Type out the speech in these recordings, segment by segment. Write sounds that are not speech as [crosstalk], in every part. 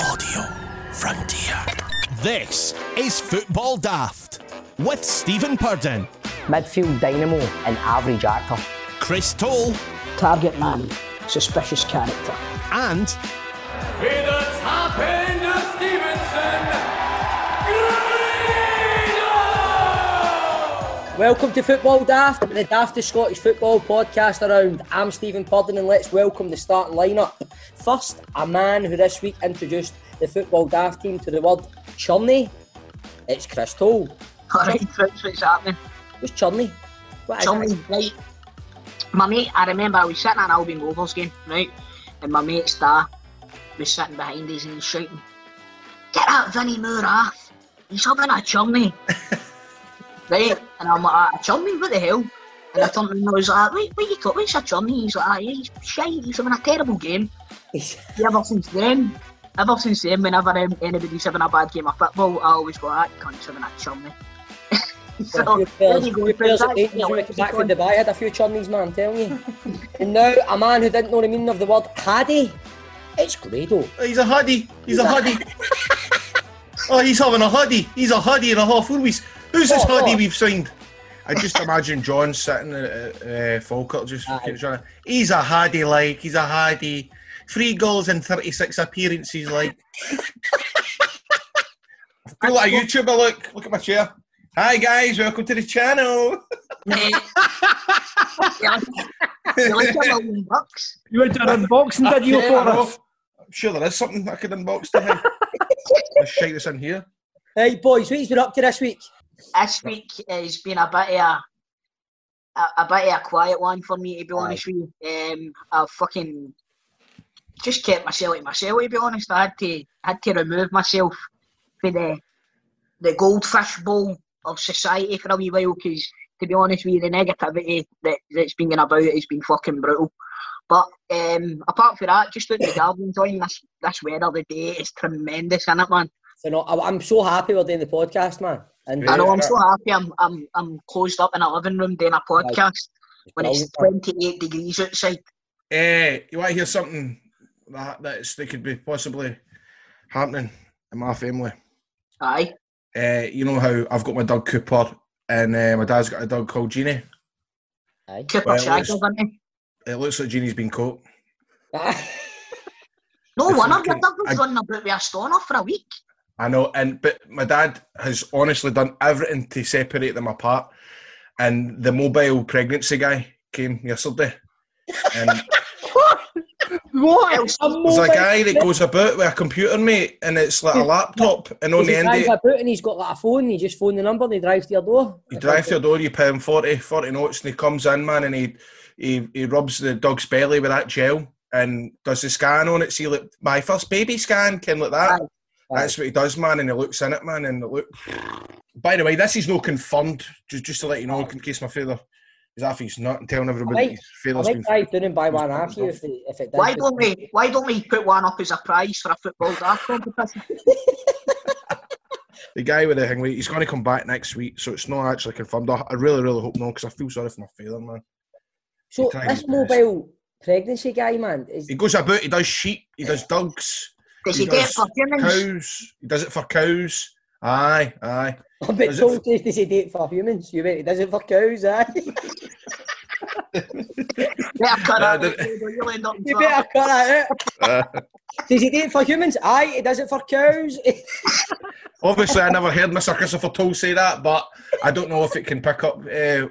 audio frontier. This is Football Daft with Stephen Purden, midfield dynamo and average actor. Chris Toal, Target man, suspicious character. and With the top end of Stevenson, Welcome to Football Daft, the daftest Scottish football podcast around. I'm Stephen Purden and let's welcome the starting lineup. First, a man who this week introduced the Football Daft team to the word churny. It's Chris Toal. Alright, Chris, what's happening? What's churny? What it? right. My mate, I remember I was sitting at an Albion Rovers game, right? And my mate Star was sitting behind us and he's shouting, Get out, Vinnie Moore! He's having a chummy. [laughs] right? And I'm like, a chummy? What the hell? And I turned around and I was like, wait, what are you talking What's a chummy? He's like, ah, he's shite, he's having a terrible game. [laughs] Ever since then, ever since then, whenever um, anybody's having a bad game of football, I always go, that cunt's having a chummy. [laughs] so, A few there players, you go. few players at That's when I came back from lexicon. Dubai had a few churnies, man, I'm telling you. and now, a man who didn't know the meaning of the word haddy, it's Grado. He's a hoodie. He's a hoodie. [laughs] oh, he's having a hoodie. He's a hoodie and a half. Who are we, who's this Oh, oh. we've signed? I just imagine John sitting at uh, Falkirk just Aye. fucking trying to. He's a hardy like. He's a hardy. Three goals in 36 appearances, like. I feel like a YouTuber, look. Look at my chair. Hi, guys. Welcome to the channel. Mate. yeah, you a million bucks. You went to an unboxing video Yeah, for us. I'm sure there is something I could unbox to him. [laughs] Let's shake this in here. Hey, boys, what you been up to this week? This week has been a bit of a, a, a bit of a quiet one for me, to be honest with you. Um, I've fucking just kept myself to myself, to be honest. I had to had to remove myself from the the goldfish bowl of society for a wee while because, to be honest with you, the negativity that, that's been going about it has been fucking brutal. But um, apart from that, just out in the garden enjoying this, this weather today is tremendous, isn't it, man? So, no, I- I'm so happy we're doing the podcast, man. And I know I'm so happy. I'm I'm I'm closed up in a living room doing a podcast when it's 28 degrees outside. Eh, you want to hear something that that's, that could be possibly happening in my family? Aye. Uh, you know how I've got my dog Cooper and uh, my dad's got a dog called Jeannie. Aye. Cooper Well, Shagger, it's- isn't he? It looks like Jeannie's been caught. No If wonder you your can- dog was I- running about with a stone off for a week. I know, and but my dad has honestly done everything to separate them apart. And the mobile pregnancy guy came yesterday, and [laughs] What? Else- there's a guy that goes about with a computer, mate, and it's like a laptop, and on Does the end, drive of it, about and he's got like a phone, he just phone the number and he drives to your door. You drive to your door, you pay him 40, 40 notes, and he comes in, man, and he, he he rubs the dog's belly with that gel and does the scan on it. See, like my first baby scan, can like that. Aye. That's what he does, man, and he looks in it, man, and it look. By the way, this is no confirmed. Just just to let you know, in case my father is off his nut and telling everybody might- his I father's might been. drive down and buy one half you if it, if it does. Why don't we why don't we put one up as a prize for a football draft competition? [laughs] The guy with the thing, he's going to come back next week, so it's not actually confirmed. I I really, really hope no, because I feel sorry for my father, man. So He this mobile pregnancy guy, man, is He goes about, he does sheep, he does [laughs] dogs. Does He he do it does for humans? cows. He does it for cows. Aye, aye. [laughs] a bit Is it told does he date for humans? You bet he does it for cows, aye. [laughs] Better cut Uh, that did- out, or you'll end up you better cut that out. [laughs] Uh, Does he date for humans? Aye, he does it for cows. obviously, I never heard Mr. Christopher Toal say that, but I don't know if it can pick up uh,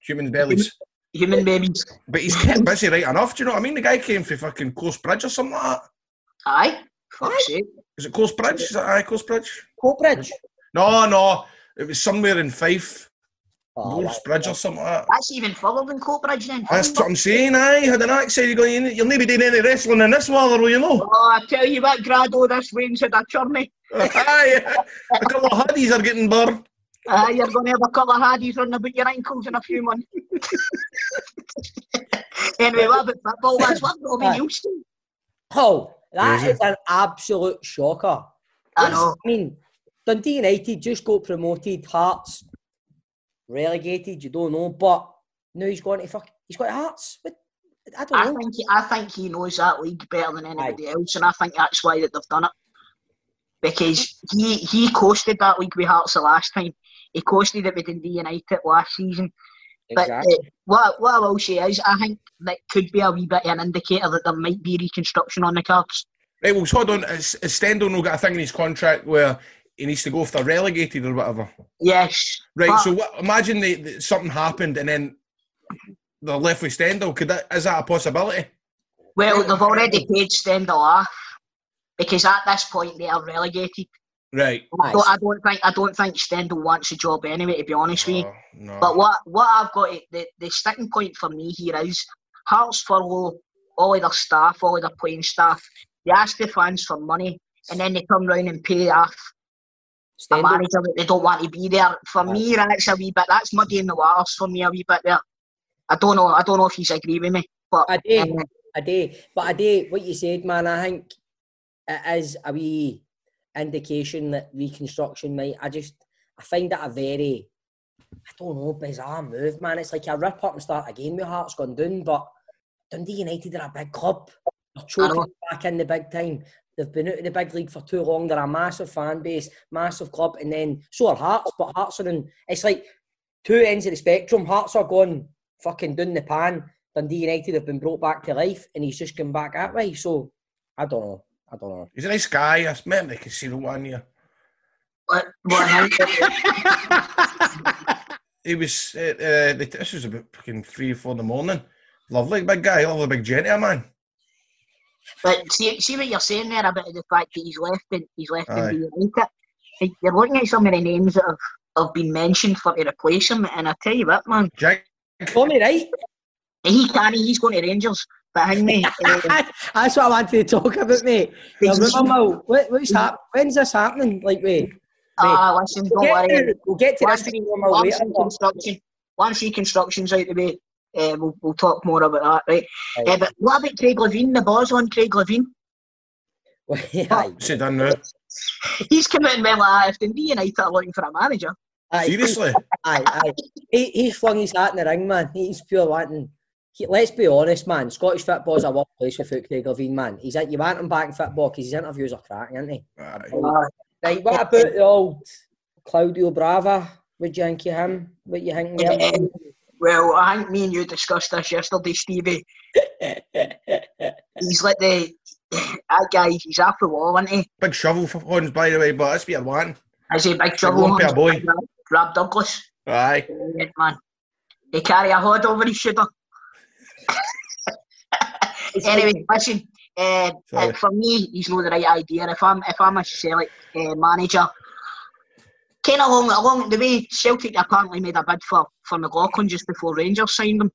human bellies. Human babies. But he's kept busy right enough. Do you know what I mean? The guy came from fucking Close Bridge or something like that. Aye. Fuck's sake. Is it Close Bridge? Is it aye, Close Bridge? Coatbridge. No, no. It was somewhere in Fife. Oh, North right. Bridge or something like that. That's even further than Coatbridge then. That's what I'm saying, aye. Had an accent, you're going, you'll never be doing any wrestling in this weather, will you know? Oh, I tell you what, Grado, this rain's had a churney. [laughs] aye. A couple of hoodies are getting burned. Uh, you're going to have a couple of haddies running about your ankles in a few months. [laughs] anyway, what about football? That's what Robbie Aye. Neilson. Oh, that Crazy. is an absolute shocker. I know. I mean, Dundee United just got promoted, Hearts relegated, you don't know, but now he's going to fuck, he's got Hearts. What? I don't I know. think he, I think he knows that league better than anybody else, and I think that's why that they've done it. Because he he coasted that league with Hearts the last time. He coasted it with Dundee United last season. But Exactly. uh, what what I will say is, I think that could be a wee bit of an indicator that there might be reconstruction on the cards. Right, well, so hold on. Is, is Stendel no got a thing in his contract where he needs to go if they're relegated or whatever? Yes. Right, but- so what, imagine they, they- something happened and then they're left with Stendel. Could that, is that a possibility? Well, they've already paid Stendel off because at this point they are relegated. Right. So I don't think I don't think Stendel wants a job anyway. To be honest with you. No. But what what I've got to, the the sticking point for me here is Hearts furlough all of their staff, all of their playing staff. They ask the fans for money, and then they come round and pay off a Stendel, manager that they don't want to be there. For me, that's a wee bit. That's muddy in the waters for me a wee bit there. I don't know. I don't know if he's agree with me, but I do. um, I do. But I do. What you said, man, I think it is a wee indication that reconstruction might. I just, I find it a very, I don't know, bizarre move, man. It's like a rip up and start again with Hearts gone down, but Dundee United are a big club. They're choking back in the big time. They've been out of the big league for too long. They're a massive fan base, massive club, and then so are Hearts. But Hearts are in. It's like two ends of the spectrum. Hearts are going fucking down the pan. Dundee United have been brought back to life, and he's just come back that way. So I don't know. I don't know. He's a nice guy. I met him at the casino one year. what, what [laughs] He was, uh, uh, this was about fucking three or four in the morning. Lovely big guy, lovely big gentleman. But see, see what you're saying there about the fact that he's left and he's left Aye. in the United. You're looking at some of the names that have, have been mentioned for to replace him, and I tell you what, man, Jack, Tommy, right? he can't. He's going to Rangers behind me. Uh, [laughs] That's what I wanted to talk about, mate. Now, remember, what, what's hap- When's this happening? Like, wait. Ah, listen, don't We'll get worry. to, we'll get to Once, this we, rumor once later. reconstruction, once reconstruction's out the way, uh, we'll, we'll talk more about that, right? Right. Uh, but what about Craig Levein, the boss on Craig Levein? [laughs] Aye, what's he done now? [laughs] He's come out and went like, if Dundee United are looking for a manager, aye, Seriously? Aye, aye. He, he's flung his hat in the ring, man. He's pure wanting. He, let's be honest, man. Scottish football's a work place without Craig Levein, man. He's you want him back in football because his interviews are cracking, aren't they? Aye. uh, Right, what about the old Claudio Bravo? What do you think of him? What you think? of him? [laughs] well, I think me and you discussed this yesterday, Stevie. [laughs] He's like the [clears throat] that guy. He's off the wall, isn't he? Big shovel for horns, by the way, but that's what you're wanting. Is he big trouble? lumpy a boy. Rob Douglas, Aye. Brilliant, man. He carry a hood over his shoulder. Anyway, listen. Uh, uh, for me, he's not the right idea. If I'm if I'm a Celtic uh, manager, kind of along along the way Celtic apparently made a bid for for McLaughlin just before Rangers signed him.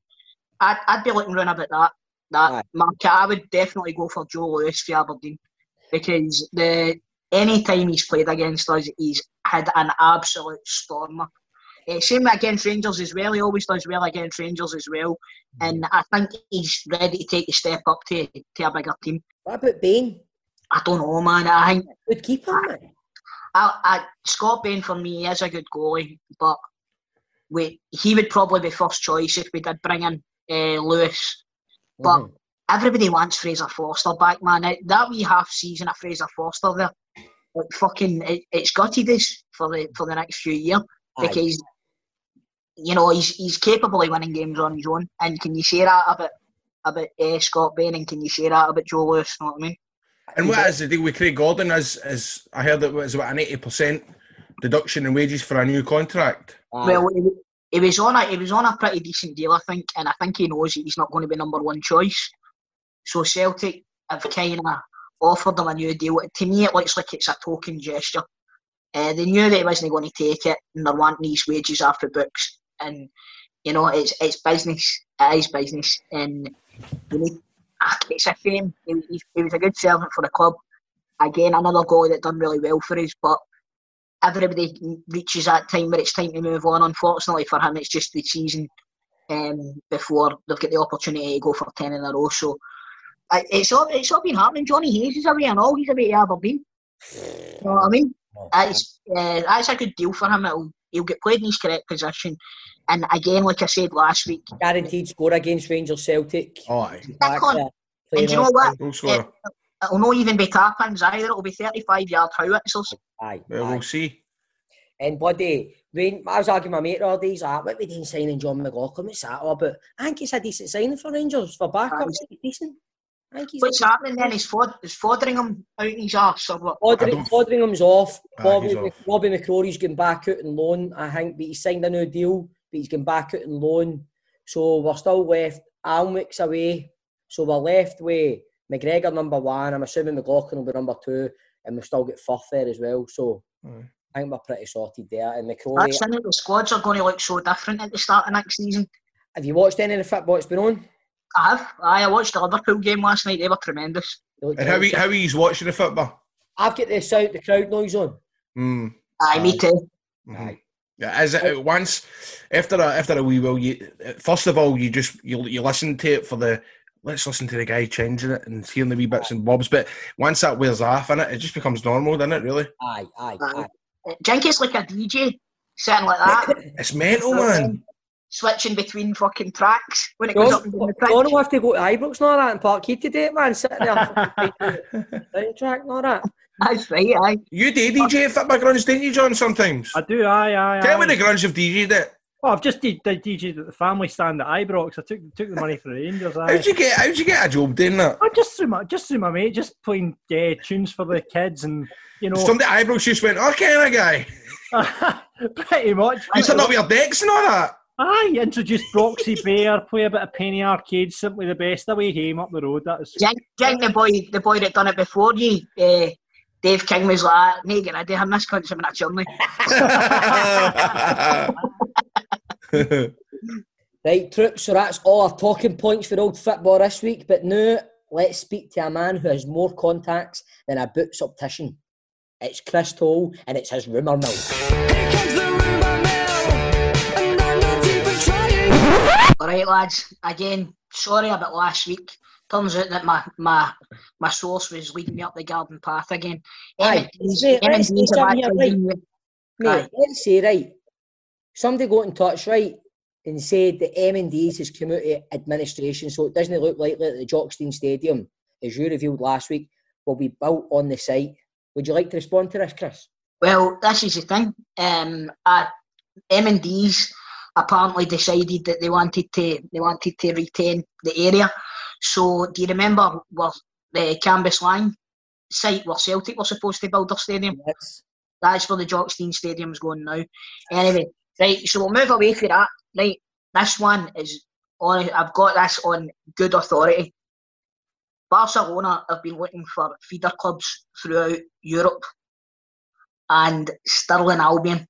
I'd, I'd be looking round about that that Aye. market. I would definitely go for Joe Lewis for Aberdeen because the any time he's played against us, he's had an absolute stormer. Uh, same against Rangers as well. He always does well against Rangers as well, and I think he's ready to take a step up to, to a bigger team. What about Bain? I don't know, man. I think Good keeper, man. I, I, Scott Bain for me is a good goalie, but we, he would probably be first choice if we did bring in uh, Lewis. But Mhm. everybody wants Fraser Forster back, man. That wee half season of Fraser Forster there, like fucking, it, it's gutted us for the for the next few years Aye. Because you know he's he's capable of winning games on his own. And can you say that about about uh, Scott Bain and can you say that about Joe Lewis? Know what I mean? And what is the deal with Craig Gordon? Is, is I heard it was about an 80% deduction in wages for a new contract. Aye. Well, he, he was on a he was on a pretty decent deal, I think, and I think he knows he's not going to be number one choice. So Celtic have kind of offered him a new deal. To me, it looks like it's a token gesture. Uh, they knew that he wasn't going to take it, and they're wanting these wages after books. And you know, it's it's business. It is business, and you need. ah, It's a shame. He, he, he was a good servant for the club. Again, another goal that done really well for us, but everybody reaches that time where it's time to move on. Unfortunately for him, it's just the season um, before they've got the opportunity to go for ten in a row. So I, it's all it's all been happening. Johnny Hayes is away and all. He's away to Aberdeen. You know what I mean? That's uh, that's a good deal for him. It'll he'll get played in his correct position. And again, like I said last week, Guaranteed score against Rangers Celtic. Oh, aye. Back on. and do you know off- what? Goal scorer. Uh, it'll not even be tap-ins either. It'll be 35 yard howitzers. Aye, Well, aye. we'll see. And bloody, Rain, I was arguing with my mate the other day, he's like, what we doing signing John McLaughlin? What's that all about? I think it's a decent signing for Rangers, for backup. It's decent. I What's happening then? Is, Fod- is Foderingham out in his arse or what? I Fodering, off. Aye, Bobby, he's off. Bobby McCrorie's going back out on loan, I think, but he's signed a new deal, but he's going back out on loan. So we're still left. Alnwick's away. So we're left with McGregor number one. I'm assuming McLaughlin will be number two. And we've still got Firth there as well. So Aye. I think we're pretty sorted there. And McCrorie, That's in. The squads are going to look so different at the start of next season. have you watched any of the football that's been on? I have. Aye, I watched the Liverpool game last night. They were tremendous. They look And how he, great. how he's watching the football? I've got the sound, the crowd noise on. Mm. Aye, me Aye. too. Mhm. Yeah, as it once after a after a wee while? You first of all, you just you you listen to it for the let's listen to the guy changing it and hearing the wee bits and bobs. But once that wears off, in it, it just becomes normal, doesn't it? Really, Aye, aye, Aye. aye. Jinky's like a DJ, sitting like that, [laughs] it's mental, man. Switching between fucking tracks when it goes up and down the don't have to go to Ibrox and all that and Park Key today, man. Sitting there, down [laughs] track and all that. That's right, aye. You did DJ at football grunge, didn't you, John? Sometimes. I do, aye, aye. Tell aye. me the grunge of DJ'd it. Oh, I've just did, did DJed at the family stand at Ibrox. I took took the money for the Rangers. Aye. How'd you get? How'd you get a job doing that? I just through my just through my mate, just playing uh, tunes for the kids, and you know, Somebody eyebrows just went, oh, kind of guy. [laughs] pretty much. You turn up your decks and all that. Aye, introduced Broxy Bear, play a bit of Penny Arcade, simply the best away home up the road. That is. was Jink, Jink the boy, the boy that done it before you, uh, Dave King was like, "Nee, get rid of him. This cunt's having a journey." [laughs] Right, troops, so that's all our talking points for old football this week. But now, let's speak to a man who has more contacts than a boots optician. It's Chris Toal, and it's his rumour mill. All right, lads. Again, sorry about last week. Turns out that my my my source was leading me up the garden path again. Aye, M&Ds let's say something actually here, been- Mate, Aye. let's say, right, somebody got in touch, right, and said that M&D's has come out of administration, so it doesn't look likely that the Jock Stein Stadium, as you revealed last week, will be built on the site. Would you like to respond to this, Chris? Well, this is the thing. Um, M&D's apparently decided that they wanted to they wanted to retain the area. So, do you remember where eh, the Canvas Line site where Celtic were supposed to build their stadium? Yes. That's where the Jock Stein Stadium's going now. Anyway, right, so we'll move away from that. Right, this one is on. I've got this on good authority. Barcelona have been looking for feeder clubs throughout Europe, and Stirling Albion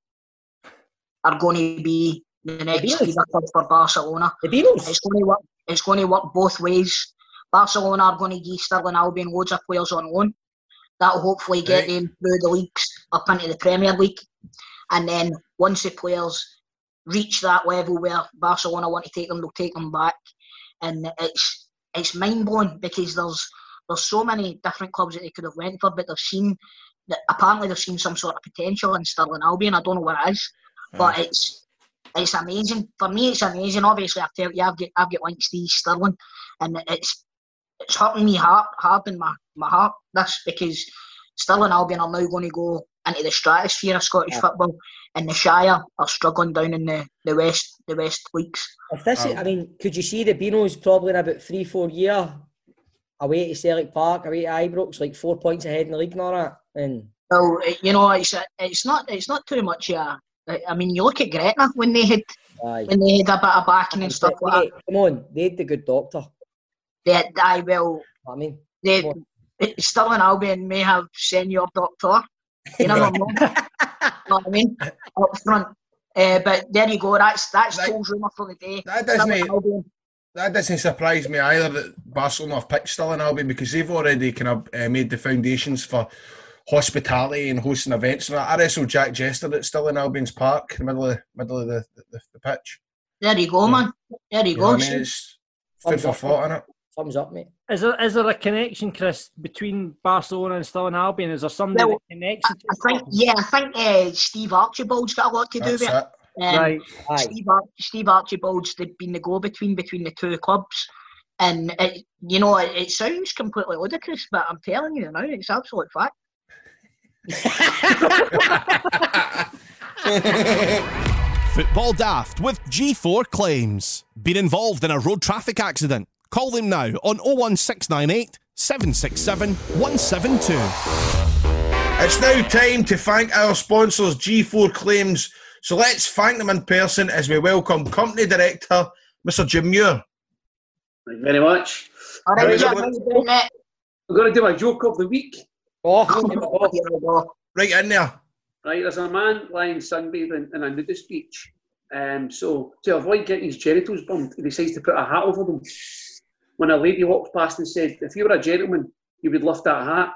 are going to be the next club for Barcelona. The Beatles? It's going to work. It's going to work both ways. Barcelona are going to give Stirling Albion loads of players on loan. That'll hopefully get Right. them through the leagues up into the Premier League, and then once the players reach that level where Barcelona want to take them, they'll take them back. And it's it's mind blowing because there's there's so many different clubs that they could have went for, but they've seen that apparently they've seen some sort of potential in Stirling Albion. I don't know what it is, but it's it's amazing. For me, it's amazing. Obviously, I've tell you, I've got I've got links to East Stirling, and it's it's hurting me hard hard in my, my heart. This because Stirling Albion are now going to go into the stratosphere of Scottish Yeah. football, and the Shire are struggling down in the, the west the west leagues. If this is, Um, I mean, could you see the Binos probably in about three, four year away to Celtic Park, away to Ibrox, like four points ahead in the league and all that? And Well, you know, it's it's not it's not too much. Yeah, I mean, you look at Gretna when they had aye. when they had a bit of backing and stuff like that. Come on, they had the good doctor. They had, I will. I mean, They, Come Stirling Albion may have senior doctor. [laughs] You never know. know what I mean? Up front. Uh, but there you go. That's that's Right. Toal's rumour for the day. That doesn't that doesn't surprise me either that Barcelona have picked Stirling Albion because they've already kind of uh, made the foundations for hospitality and hosting events. And I wrestled Jack Jester at in Albion's Park in the middle of middle of the, the, the pitch. There you go, man. There you You know go. what I mean? It's food for thought, innit? Thumbs up, mate. Is there is there a connection, Chris, between Barcelona and Stirling Albion? Is there somebody Well, that connects? I, I think, yeah, I think uh, Steve Archibald's got a lot to do That's with it. it. Um, Right. Steve, Ar- Steve Archibald's the, been the go-between between the two clubs, and it, you know it, it sounds completely ludicrous, but I'm telling you now, it's absolute fact. Football Daft with G4 Claims. Been involved in a road traffic accident? Call them now on 01698 767 172. It's now time to thank our sponsors, G4 Claims. So let's thank them in person as we welcome Company Director, Mr. Jim Muir. Thank you very much. All How right, is yeah, it how you doing, mate? I'm going to do my joke of the week. Oh, Here we go. Right in there. Right, there's a man lying sunbathing in a nudist beach. Um, so to avoid getting his genitals burned, he decides to put a hat over them. When a lady walked past and said, "If you were a gentleman, you would lift that hat."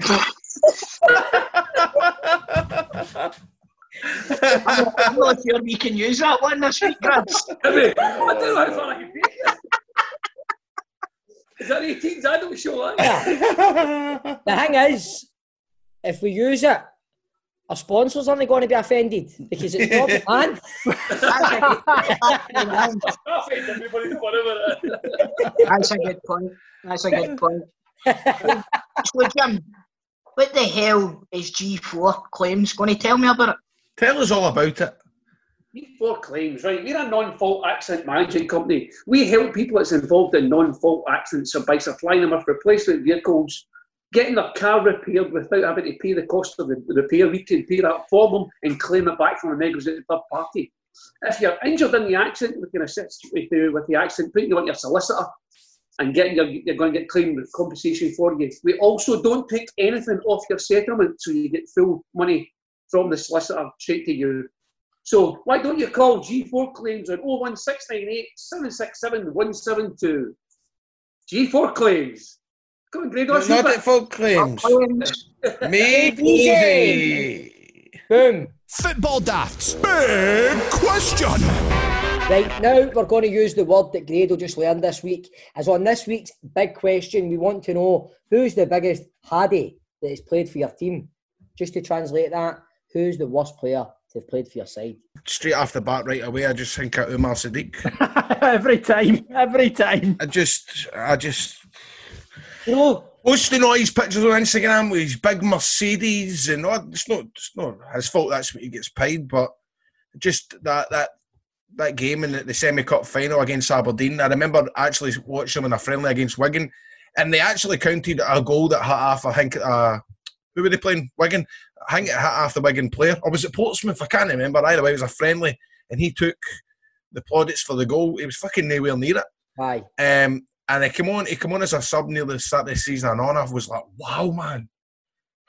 [laughs] I'm not sure we can use that one this week, Grants. [laughs] I mean, I don't know how far I can take it. Is that 18's adult show? That? the thing is, if we use it, our sponsors aren't going to be offended because it's not [laughs] man. I'll find everybody to whatever. That's a good point. That's a good point. so, Jim, what the hell is G4 claims? Going to tell me about it? Tell us all about it. We four claims, right? We're a non-fault accident management company. We help people that's involved in non-fault accidents so by supplying them with replacement vehicles, getting their car repaired without having to pay the cost of the repair. We can pay that for them and claim it back from a negligent third party. If you're injured in the accident, we can assist with the, with the accident, putting you on your solicitor and getting your, you're going to get claim compensation for you. We also don't take anything off your settlement, so you get full money from the solicitor straight to you. So why don't you call G4 claims on 01698 767 172? G4 claims. Come on, Greg, Not do it for claims. Claims. [laughs] Made Easy. easy. Boom. Football Daft's big question. Right, now we're going to use the word that Grado just learned this week. As on this week's big question, we want to know who's the biggest Haddy that has played for your team. Just to translate that, who's the worst player to have played for your side? Straight off the bat, right away, I just think of Umar Sadiq. [laughs] every time, every time. I just, I just, You know, posting all his pictures on Instagram with his big Mercedes and all. It's not, it's not his fault. That's what he gets paid, but just that that that game in the, the semi cup final against Aberdeen. I remember actually watching them in a friendly against Wigan, and they actually counted a goal that hit off. I think uh, who were they playing? Wigan. I think it hit off the Wigan player, or was it Portsmouth? I can't remember. Either way, it was a friendly, and he took the plaudits for the goal. He was fucking nowhere near it. aye. Um, and he came on. He came on as a sub near the start of the season, and on. I was like, "Wow, man,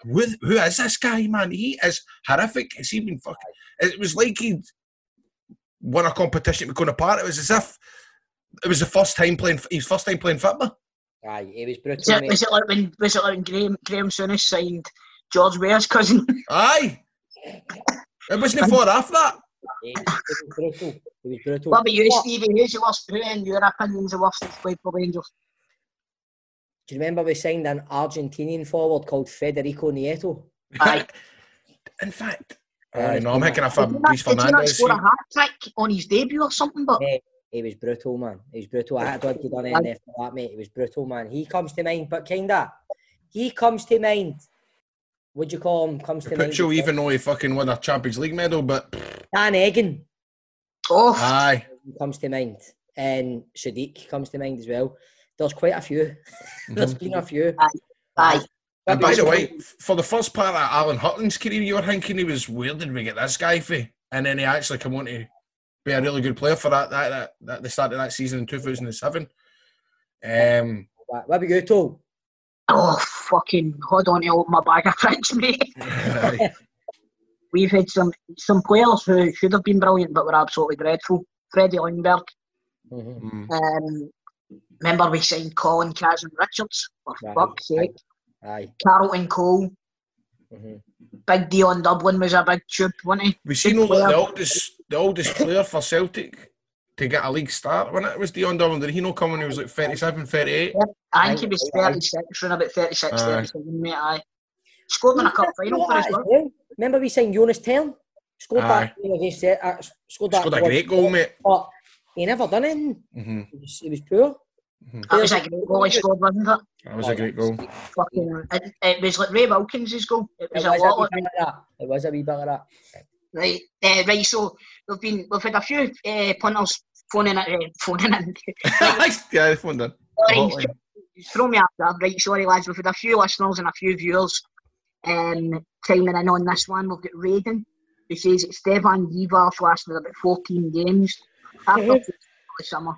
who, who is this guy, man? He is horrific. Has he been fucking?" It was like he won a competition becoming a part. It was as if it was the first time playing. His first time playing football. Aye, it was Was brutal, it, mate. was it like when was it like when Graham Graham Souness signed George Weah's [laughs] cousin? Aye, it wasn't far off that. It was, it was brutal. It was brutal. what about you, But- Stevie? Who's the worst? Who, in your opinion, is the worst that's played for Rangers? Do you remember we signed an Argentinian forward called Federico Nieto? Aye. [laughs] In fact, Yeah, I know I'm thinking of Did he not, Luis did he not score a hat trick on his debut or something? But Yeah. He was brutal, man. He was brutal. I don't think he done anything for that, mate. He was brutal, man. He comes to mind, but kinda, he comes to mind. Would you call him? Comes to mind. Pucho, even though he fucking won a Champions League medal, but Dan Egan oh, aye. comes to mind, and Sadiq comes to mind as well. There's quite a few. [laughs] There's been a few. aye. And by the way, for the first part of Alan Hutton's career, you were thinking he was where did we get this guy for? And then he actually come on to be a really good player for that that, that, that the start of that season in 2007. Um, What what about you, Toal? Oh, fucking hold on to open my bag of tricks, [laughs] mate. [laughs] We've had some some players who should have been brilliant but were absolutely dreadful. Freddie Ljungberg. Mhm. Mm. Um, remember we signed Colin Kazim-Richards. For Right. fuck's sake. Aye. Carlton Cole. Mhm. Big Dion Dublin was a big tube, wasn't he? we seen all the, the oldest the oldest player for Celtic to get a league start when it was Dion Dublin. Did he not come when he was like 37, 38? I think he was 36, around about 36, Aye. 37, mate, aye. Scored in a cup final for us, well. Remember we signed Jonas Thern? Scored Aye. that against. Uh, scored that. Scored a great goal, mate. But he never done anything. hmm He was, he was poor. That was a great goal he scored, wasn't it? That was a great goal. Fucking, it, it was like Ray Wilkins' goal. It It was, was, a lot a like of that. It was a wee bit of that. Right, uh, right. So we've been we've had a few uh, punters phoning in, uh, phoning in. [laughs] yeah, the phone done. Sorry, Hotline. throw me up there. Right, sorry lads. We've had a few listeners and a few viewers um, chiming in on this one. We've got Raiden who says that Stefan Divar's lasted about 14 games after the summer.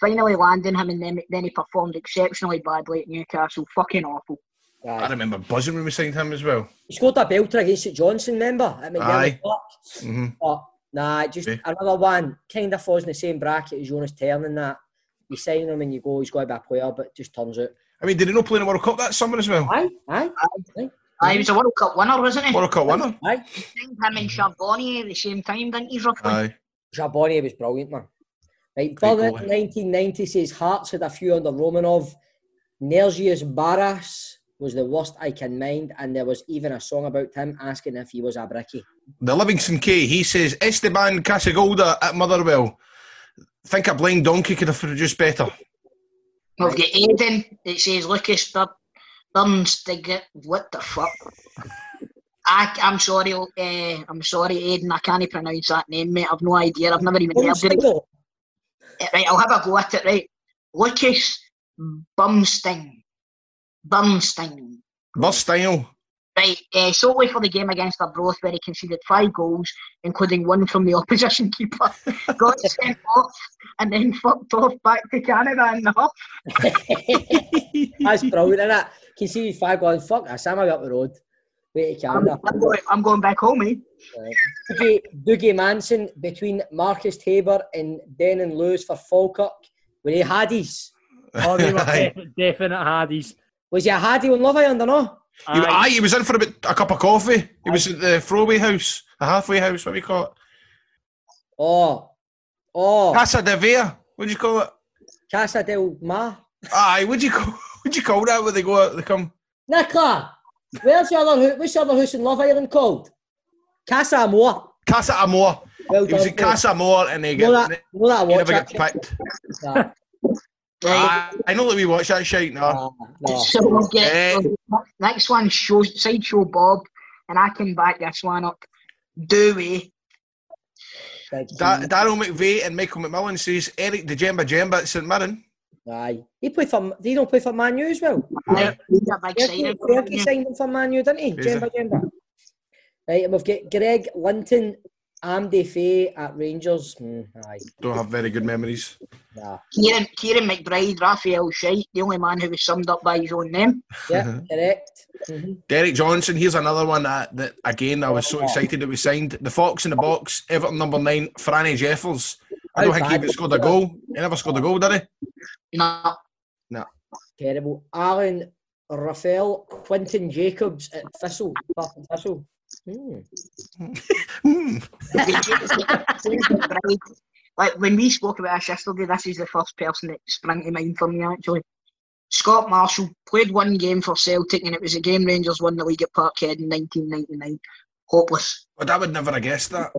Finally landing him, and then, then he performed exceptionally badly at Newcastle. Fucking awful. I remember buzzing when we signed him as well. He scored a belter against St Johnstone, remember? At McDiarmid Aye. Park. hmm But nah, just Okay. another one. Kind of falls in the same bracket as Jonas Thern in that. You sign him and you go, he's got to be a player, but just turns out. I mean, did he not play in the World Cup that summer as well? Aye, aye, aye. Uh, he was a World Cup winner, wasn't he? World Cup winner. Aye. Signed him and Charbonnier at the same time, didn't he, roughly? Aye. Jaboni was brilliant, man. Right, Great Berlin goalie. 1990 says Hearts had a few under Romanov. Nerijus Barasa was the worst I can mind, and there was even a song about him asking if he was a bricky. The Livingston K, he says Esteban Casagolda at Motherwell. Think a blind donkey could have produced better. We've got Aiden that says Lucas Bir- Bernstiger. What the fuck? I, I'm sorry, uh, I'm sorry, Aiden. I can't pronounce that name, mate. I've no idea. I've never even heard of it. Eh, Right, I'll have a go at it. Right, Lucas Bumsting. Bumsting. Bus style. Right, uh, solely for the game against Arbroath, where he conceded five goals, including one from the [laughs] opposition keeper, [laughs] got sent off, and then fucked off back to Canada in the huff. That's brilliant, isn't it? Can see five goals, fuck, I'm I up the road. Wait to I'm, Canada. I'm going, I'm going back home, eh? Dougie, Dougie Manson between Marcus Tabor and Den and Lewis for Falkirk. Were they Haddies? Oh, they were Aye. [laughs] definite, definite Haddies. Was he a Haddie on Love Island or no? He, Aye. aye, he was in for a, bit, a cup of coffee. He was at the throwaway house, the halfway house, what do you call it? Oh, oh, Casa de Vea. What do you call it? Casa del Mar. Aye, what do you call [laughs] what do you call that when they go out they come? Nicola, where's the other house? What's the other house in Love Island called? Casa Amor. Casa Amor. Well He was done. at Casa Amor and they You know get that, you that I he never that gets shit? picked. Nah, I, I know that we watch that shit now. nah, nah. So we'll get Eh. next one. Show sideshow Bob, and I can back this one up. Dewey. Big Da- G. Daryl McVeigh and Michael McMillan says Eric the Djemba-Djemba at St Mirren. Aye. He played for. He don't play for Man U as well. Yeah, he's a big signing. Fergie signed him for Man U, didn't he? Is Djemba-Djemba. Right, and we've got Greg Linton, Amdy Fay at Rangers. Hmm, aye, Don't have very good memories. nah. Kieran, Kieran McBride, Raphael Shite, the only man who was summed up by his own name. Yeah, correct. hmm Derek Johnson, here's another one that, that again I was so excited that we signed. The Fox in the box, Everton number nine, Franny Jeffers. I don't How think he bad even scored a goal. He never scored a goal, did he? No, No. Terrible. Alan Raphael, Quinton Jacobs at Thistle, Bath Thistle. James hmm. [laughs] McBride. Like when we spoke about this yesterday, this is the first person that sprang to mind for me actually. Scott Marshall played one game for Celtic and it was a game Rangers won the league at Parkhead in 1999. Hopeless. Oh, but I would never have guessed that.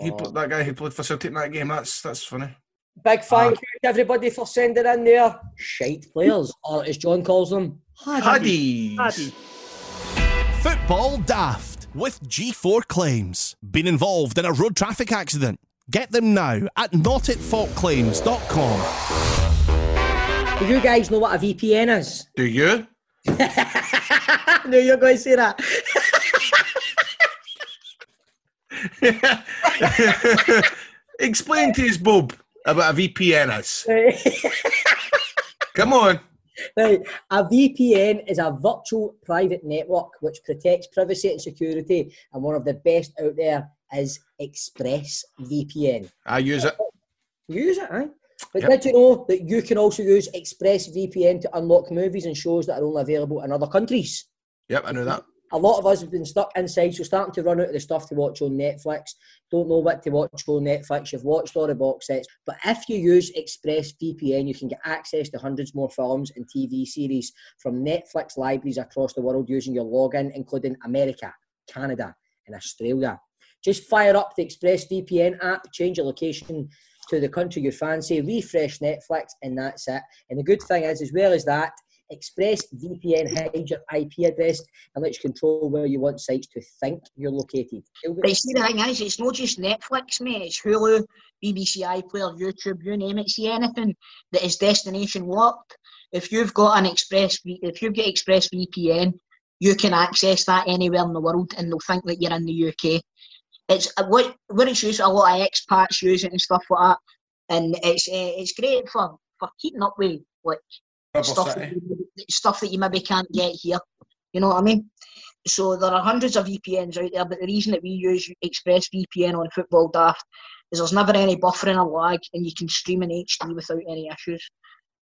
He Oh. pl- that guy who played for Celtic in that game. That's that's funny. Big thank you to everybody for sending in there. Shite players, or as John calls them, Haddies. Haddies. Haddies. Football Daft with G4 Claims. Been involved in a road traffic accident? Get them now at notitfaultclaims.com. Do you guys know what a VPN is? Do you? [laughs] I knew you were going to say that. [laughs] Explain to us, Bob, about a VPN is. [laughs] Come on. Right, a VPN is a virtual private network which protects privacy and security, and one of the best out there is ExpressVPN. I use it. Use it, eh? But Yep. did you know that you can also use ExpressVPN to unlock movies and shows that are only available in other countries? Yep, I know that. A lot of us have been stuck inside, so starting to run out of the stuff to watch on Netflix. Don't know what to watch on Netflix. You've watched all the box sets, but if you use ExpressVPN, you can get access to hundreds more films and TV series from Netflix libraries across the world using your login, including America, Canada, and Australia. Just fire up the ExpressVPN app, change your location to the country you fancy, refresh Netflix, and that's it. And the good thing is, as well as that, ExpressVPN hides your IP address and lets you control where you want sites to think you're located. But see, the thing is, it's not just Netflix, mate. It's Hulu, BBC iPlayer, YouTube, you name it. See anything that is destination locked. If you've got an Express, if you get Express VPN, you can access that anywhere in the world, and they'll think that you're in the UK. It's uh, what what it's used. A lot of expats use it and stuff like that, and it's uh, it's great for for keeping up with like stuff City. that, stuff that you maybe can't get here. You know what I mean? So there are hundreds of VPNs out there, but the reason that we use ExpressVPN on Football Daft is there's never any buffering or lag, and you can stream in HD without any issues.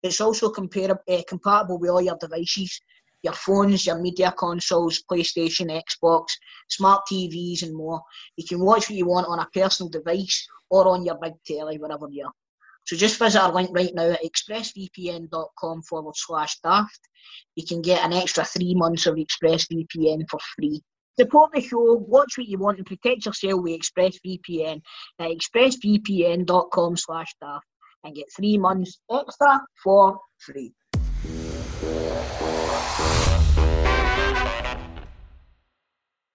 It's also compar- uh, compatible with all your devices, your phones, your media consoles, PlayStation, Xbox, smart TVs, and more. You can watch what you want on a personal device or on your big telly, wherever you are. So just visit our link right now at expressvpn.com forward slash daft. You can get an extra three months of ExpressVPN for free. Support the show, watch what you want, and protect yourself with ExpressVPN at expressvpn.com slash daft and get three months extra for free.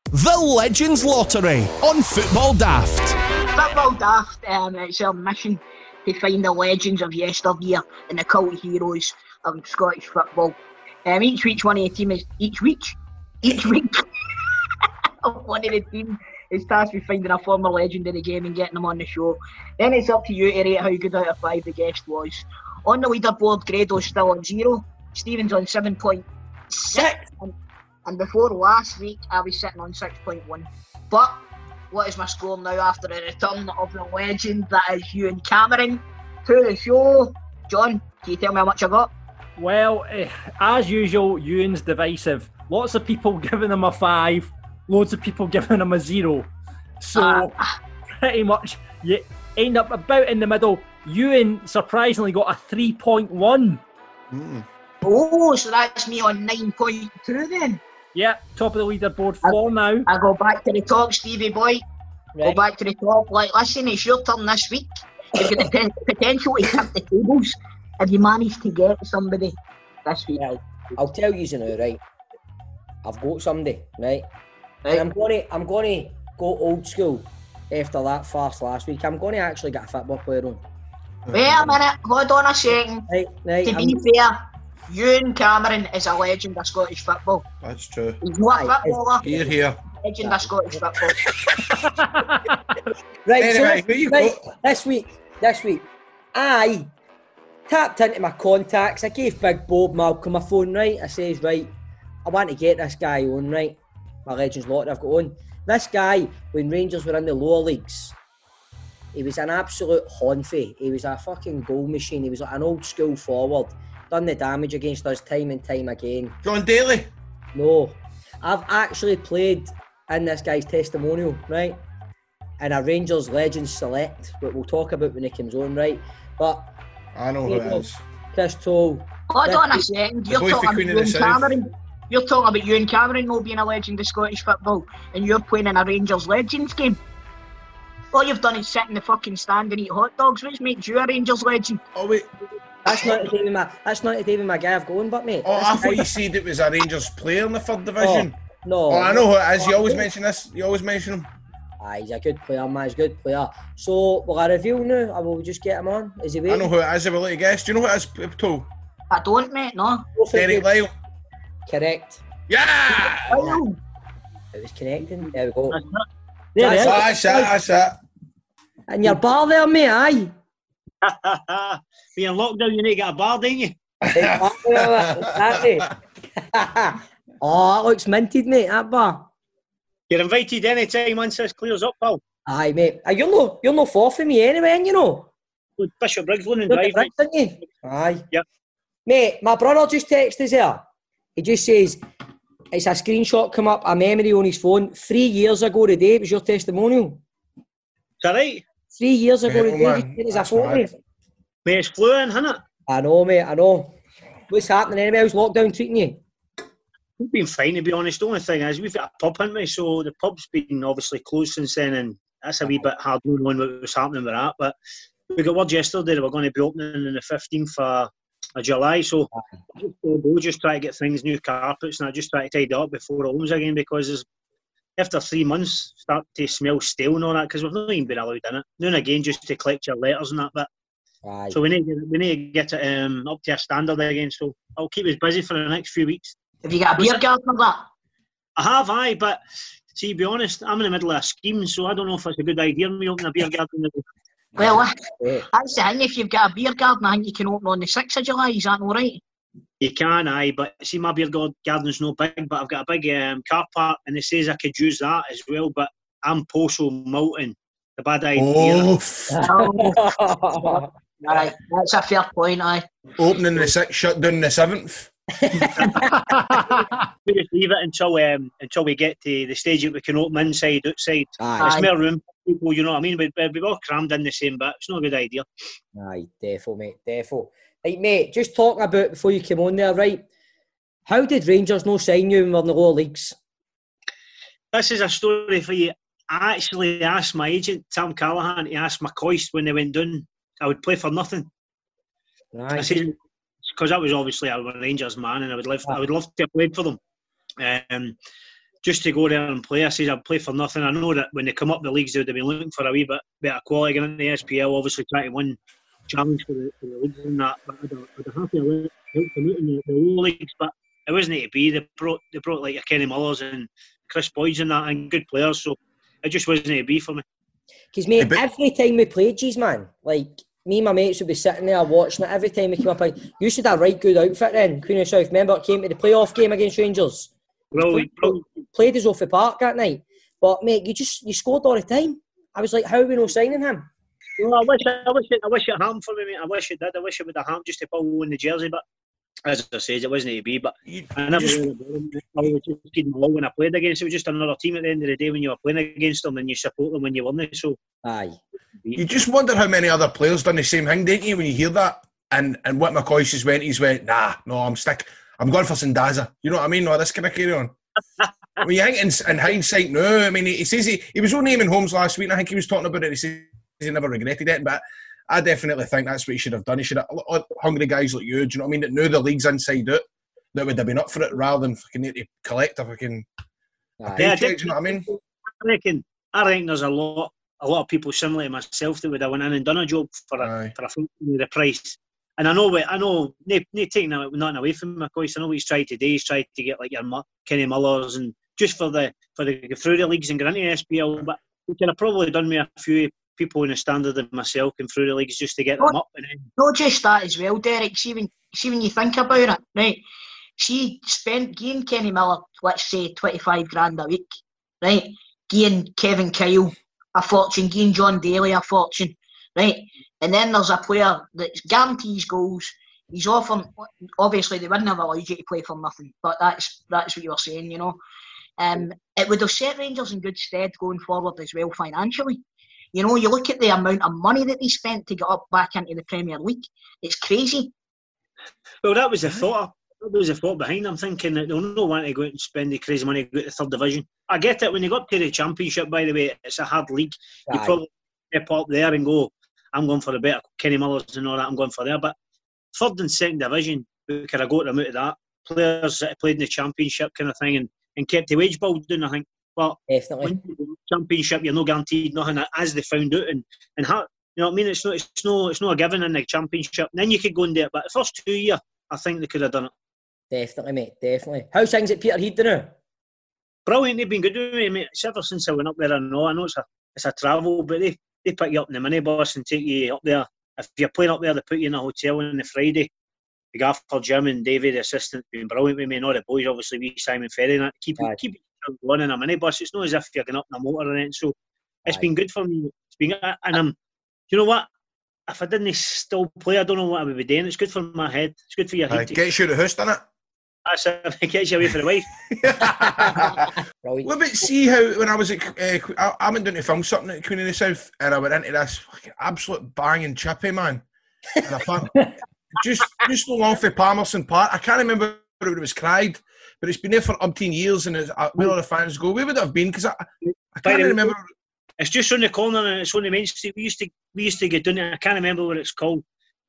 The Legends Lottery on Football Daft. Football Daft, um, it's our mission to find the legends of yesteryear and the cult heroes of Scottish football. Um, each week, one of the team is each week, each week, [laughs] one of the team is tasked with finding a former legend of the game and getting them on the show. Then it's up to you to rate how good out of five the guest was. On the leaderboard, Grado's still on zero. Stevens on seven point six, and, and before last week, I was sitting on six point one. But what is my score now after the return of the legend that is Ewan Cameron to the show? John, can you tell me how much I got? Well, eh, as usual, Ewan's divisive. Lots of people [laughs] giving him a five, loads of people giving him a zero. So, pretty much, you end up about in the middle. Ewan surprisingly got a 3.1. Oh, so that's me on 9.2 then. Yep, top of the leaderboard for now. I go back to the top, Stevie boy. Go back to the top. Like, listen, it's your turn this week. You've got the pe- potential to tip the tables if you manage to get somebody this week. Well, I'll tell you now, right? I've got somebody, right? Right. I'm going to, I'm going to go old school after that fast last week. I'm going to actually get a football player on. Wait a minute, hold on a second. Right, right. To I'm- be fair, Ewan Cameron is a legend of Scottish football. That's true. He's not a Aye, footballer, Here, here. legend of Scottish football. [laughs] Right, Anyway, so who you right, this week, this week, I tapped into my contacts. I gave Big Bob Malcolm my phone, right? I says, right, I want to get this guy on, right? My Legends lot I've got on. This guy, when Rangers were in the lower leagues, he was an absolute honfy. He was a fucking goal machine. He was like an old school forward. Done the damage against us time and time again. John Daly. No, I've actually played in this guy's testimonial, right? In a Rangers Legends Select, but we'll talk about when it comes on, right? But I know who it is. Chris Toal, Hold Yeah. on a second. You're talking about Queen of the Ewan Cameron. You're talking about Ewan Cameron not being a legend of Scottish football, and you're playing in a Rangers Legends game. All you've done is sit in the fucking stand and eat hot dogs, which makes you a Rangers legend. Oh wait. That's not David Ma- that's not the David McGav going, but mate. Oh, I thought guy- you said it was a Rangers player in the third division. no, Oh, I know who it is. You always mention this. You always mention him. Ah, he's a good player, man. He's a good player. So will I reveal now? Or will just get him on? Is he I know who it is. I will let you guess. Do you know who it is, Pipto? I don't, mate, no. Derek Lyle. Correct. Yeah. It was connecting. There we go. There That's- it That's it. That's it. And your bar there, mate, aye. [laughs] Being locked down, you need to get a bar, don't you? exactly. [laughs] oh, that looks minted, mate. That bar. You're invited any time once this clears up, pal. Aye, mate. Ah, you're no, you're no far from me anyway, you know. With Bishopbriggs London Drive. Brits, aren't you? Aye. Yep. Mate, my brother just texted us here. He just says, It's a screenshot come up, a memory on his phone. Three years ago today, it was your testimonial. Is that right? Three years ago Mental, today, man. he sent a That's photo. mad. Mate, it's flew in, hasn't it? I know, mate, I know. What's happening anyway? How's lockdown treating you? We've been fine to be honest. The only thing is we've got a pub, haven't we? So the pub's been obviously closed since then, and that's a wee bit hard knowing what was happening with that. But we got word yesterday that we're going to be opening on the fifteenth of of July. So ah. we'll just try to get things, new carpets, and I just try to tidy up before it opens again because there's, after three months start to smell stale and all that because we've not even been allowed in it. Now and again, just to collect your letters and that. But Aye. so we need to, we need to get it um, up to a standard again. So I'll keep us busy for the next few weeks. Have you got a beer garden or that? I have, aye, but see, to be honest, I'm in the middle of a scheme, so I don't know if it's a good idea me opening a beer garden. Well, Yeah. that's the thing. If you've got a beer garden, I think you can open on the 6th of July. Is that all right? You can, aye, but see, my beer garden's no big, but I've got a big um, car park, and it says I could use that as well, but I'm postal Moulton. The bad idea. Oh, [laughs] Aye, that's a fair point, aye. opening the sixth, shut down the seventh. [laughs] We just leave it until um, until we get to the stage that we can open inside, outside. Aye, There's Aye. more room for people, you know what I mean? We, we- we've all crammed in the same bit. It's not a good idea. aye, defo, mate, defo. Right, mate, just talking about before you came on there, right? How did Rangers no sign you when we're in the lower leagues? This is a story for you. I actually asked my agent, Tom Callahan, to ask McCoist when they went down. I would play for nothing. I said because I was obviously a Rangers man, and I would love I would love to have played for them. Um, just to go there and play, I said I'd play for nothing. I know that when they come up the leagues, they'd have been looking for a wee bit better quality. Getting into the SPL, obviously trying to win challenge for the, for the leagues and that. But I'd, have- I'd have happy to help them out in the, the lower leagues. But it wasn't to be. They brought they brought like your Kenny Millers and Chris Boyds and that, and good players. So it just wasn't it to be for me. Because, mate, Hey, every time we played, geez, man, like, me and my mates would be sitting there watching it. Every time we came up, like, you should have a right good outfit then, Queen of South. Remember, it came to the playoff game against Rangers. Brilliant, brilliant. Played us off the park that night. But, mate, you just, you scored all the time. I was like, how are we not signing him? Well, I wish, I wish, it, I wish it happened for me, mate. I wish it did. I wish it would have happened just to pull in the jersey, but as I said, it wasn't to be. But You, I never just- really I was just kidding all when I played against. It was just another team at the end of the day when you were playing against them, and you support them when you won it. So Aye. you just wonder how many other players done the same thing, don't you, when you hear that? And and what McCoist just went, he's went, nah, no, I'm stick. I'm going for Sandaza. You know what I mean? Or this kind of carry on. [laughs] when you think in, in hindsight, no, I mean, he, he says he, he was only naming homes last week, and I think he was talking about it. He says he never regretted it, but I definitely think that's what he should have done. He should have hungry guys like you. Do you know what I mean? That knew the league's inside out, that would have been up for it rather than fucking need to collect a fucking Aye. Yeah, I paycheck. did- Do you know what I mean? I reckon, I reckon there's a lot, a lot of people similar to myself that would have went in and done a job for a, Aye. for a fraction the price. And I know, what- I know, no, no taking nothing away from McCoist. I know what he's tried to do. He's tried to get like your Mu- Kenny Millers and just for the for the through the leagues and get into the SPL. But he could have probably done me a few people in the standard of myself and through the leagues just to get them up. And then Not just that as well, Derek. See when, see when you think about it, right? See, spent giving Kenny Miller, let's say, 25 grand a week, right? Giving Kevin Kyle a fortune, giving Jon Daly a fortune, right? And then there's a player that guarantees goals. He's often, obviously, they wouldn't have allowed you to play for nothing, but that's that's what you were saying, you know. Um, it would have set Rangers in good stead going forward as well financially. You know, you look at the amount of money that they spent to get up back into the Premier League. It's crazy. Well, that was the thought. That was the thought behind. I'm thinking that they'll not want to go out and spend the crazy money to go to the third division. I get it. When you go up to the championship, by the way, it's a hard league. You probably step up there and go, I'm going for the better Kenny Millers and all that. I'm going for there. But third and second division, we could have got them out of that. Players that played in the championship kind of thing and, and kept the wage bill down. I think. Well, Definitely. when you go to the championship, you're not guaranteed nothing as they found out. And and how, you know what I mean? It's not it's no it's not a given in the championship. And then you could go and do it. But the first two year, I think they could have done it. Definitely, mate. Definitely. How's things at Peterhead now? Eh? Brilliant. They've been good with me, mate. It's ever since I went up there. I know. I know it's a it's a travel, but they they pick you up in the minibus and take you up there. If you're playing up there, they put you in a hotel on the Friday. The gaffer Jim and David, the assistant, been brilliant with me, and all the boys, obviously, we Simon Ferry, and that keep keep going in a minibus. It's not as if you're going up in a motor or anything. So it's Aye. been good for me. It's been, and I'm, you know what? If I didn't still play, I don't know what I would be doing. It's good for my head. It's good for your Aye, head. to- gets you the house, doesn't it? That's it. [laughs] It gets you away from the wife. [laughs] Brilliant. Well, but see how when I was at, uh, Qu- I, I went down to film something at Queen of the South, and I went into this fucking absolute banging chippy man, and I thought [laughs] just just not long for Palmerston Park. I can't remember where it was cried, but it's been there for umpteen years, and uh, where all the fans go. Where would it have been? Because I, I can't remember. It's just on the corner and it's on the main street. We used to we used to get down there. I can't remember what it's called.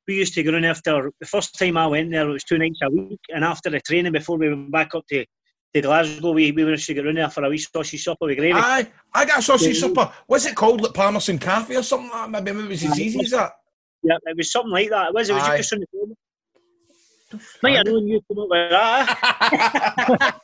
We used to go in after the first time I went there. It was two nights a week, and after the training before we went back up to, to Glasgow, we, we used to get in there for a wee sausage supper with gravy. Aye, I got a sausage supper. What's it called? Like Palmerston Cafe or something like that? Maybe, maybe it was as easy as that. Yeah, it was something like that. It was. It was Aye. just on the corner. Might have known you come up with that.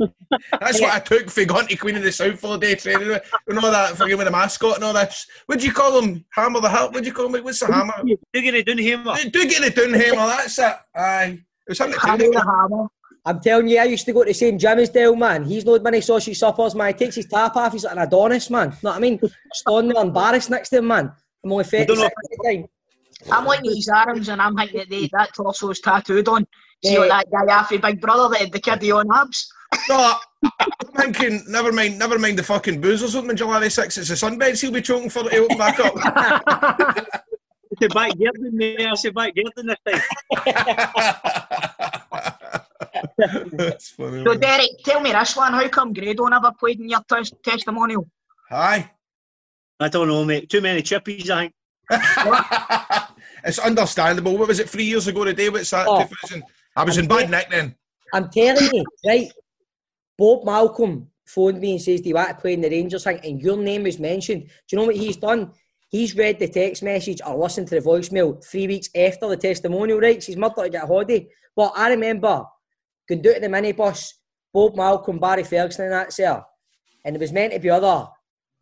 [laughs] That's what I took for going to Queen of the South for the day training with and all that, for with the mascot and all this. What do you call them? Hammer the Help? What do you call them? What's the hammer? Do get it done here, Do, do get it done, Hammer. That's it. Aye. It was something Hammer the hammer. I'm telling you, I used to go to the same gym as Dale, man. He's not many sausage suppers, man. He takes his top off, he's like an Adonis, man. You Know what I mean? Standing there embarrassed next to him, man. I'm only 36 don't at the time. I'm looking at his arms and I'm thinking that they, that torso's tattooed on. See Yeah. what that guy off Big Brother that had the kiddie on abs? No, I'm thinking, never mind, never mind the fucking boozers opening July the 6th. It's the sunbeds he'll be choking for to open back up. [laughs] the back Gearding there. I said back Gearding this [laughs] time. That's funny. So man. Derek, tell me this one, how come Grado never played in your tes- testimonial? Aye. I don't know, mate. Too many chippies, I think. [laughs] it's understandable. What was it, three years ago today? What's that? Oh. 2000? I was in bad nick then. I'm telling you, right? Bob Malcolm phoned me and says, Do you want to play in the Rangers thing? And your name was mentioned. Do you know what he's done? He's read the text message or listened to the voicemail three weeks after the testimonial, right? She's murdered to get a holiday. But I remember going down to the minibus, Bob Malcolm, Barry Ferguson, and that, sir. And it was meant to be other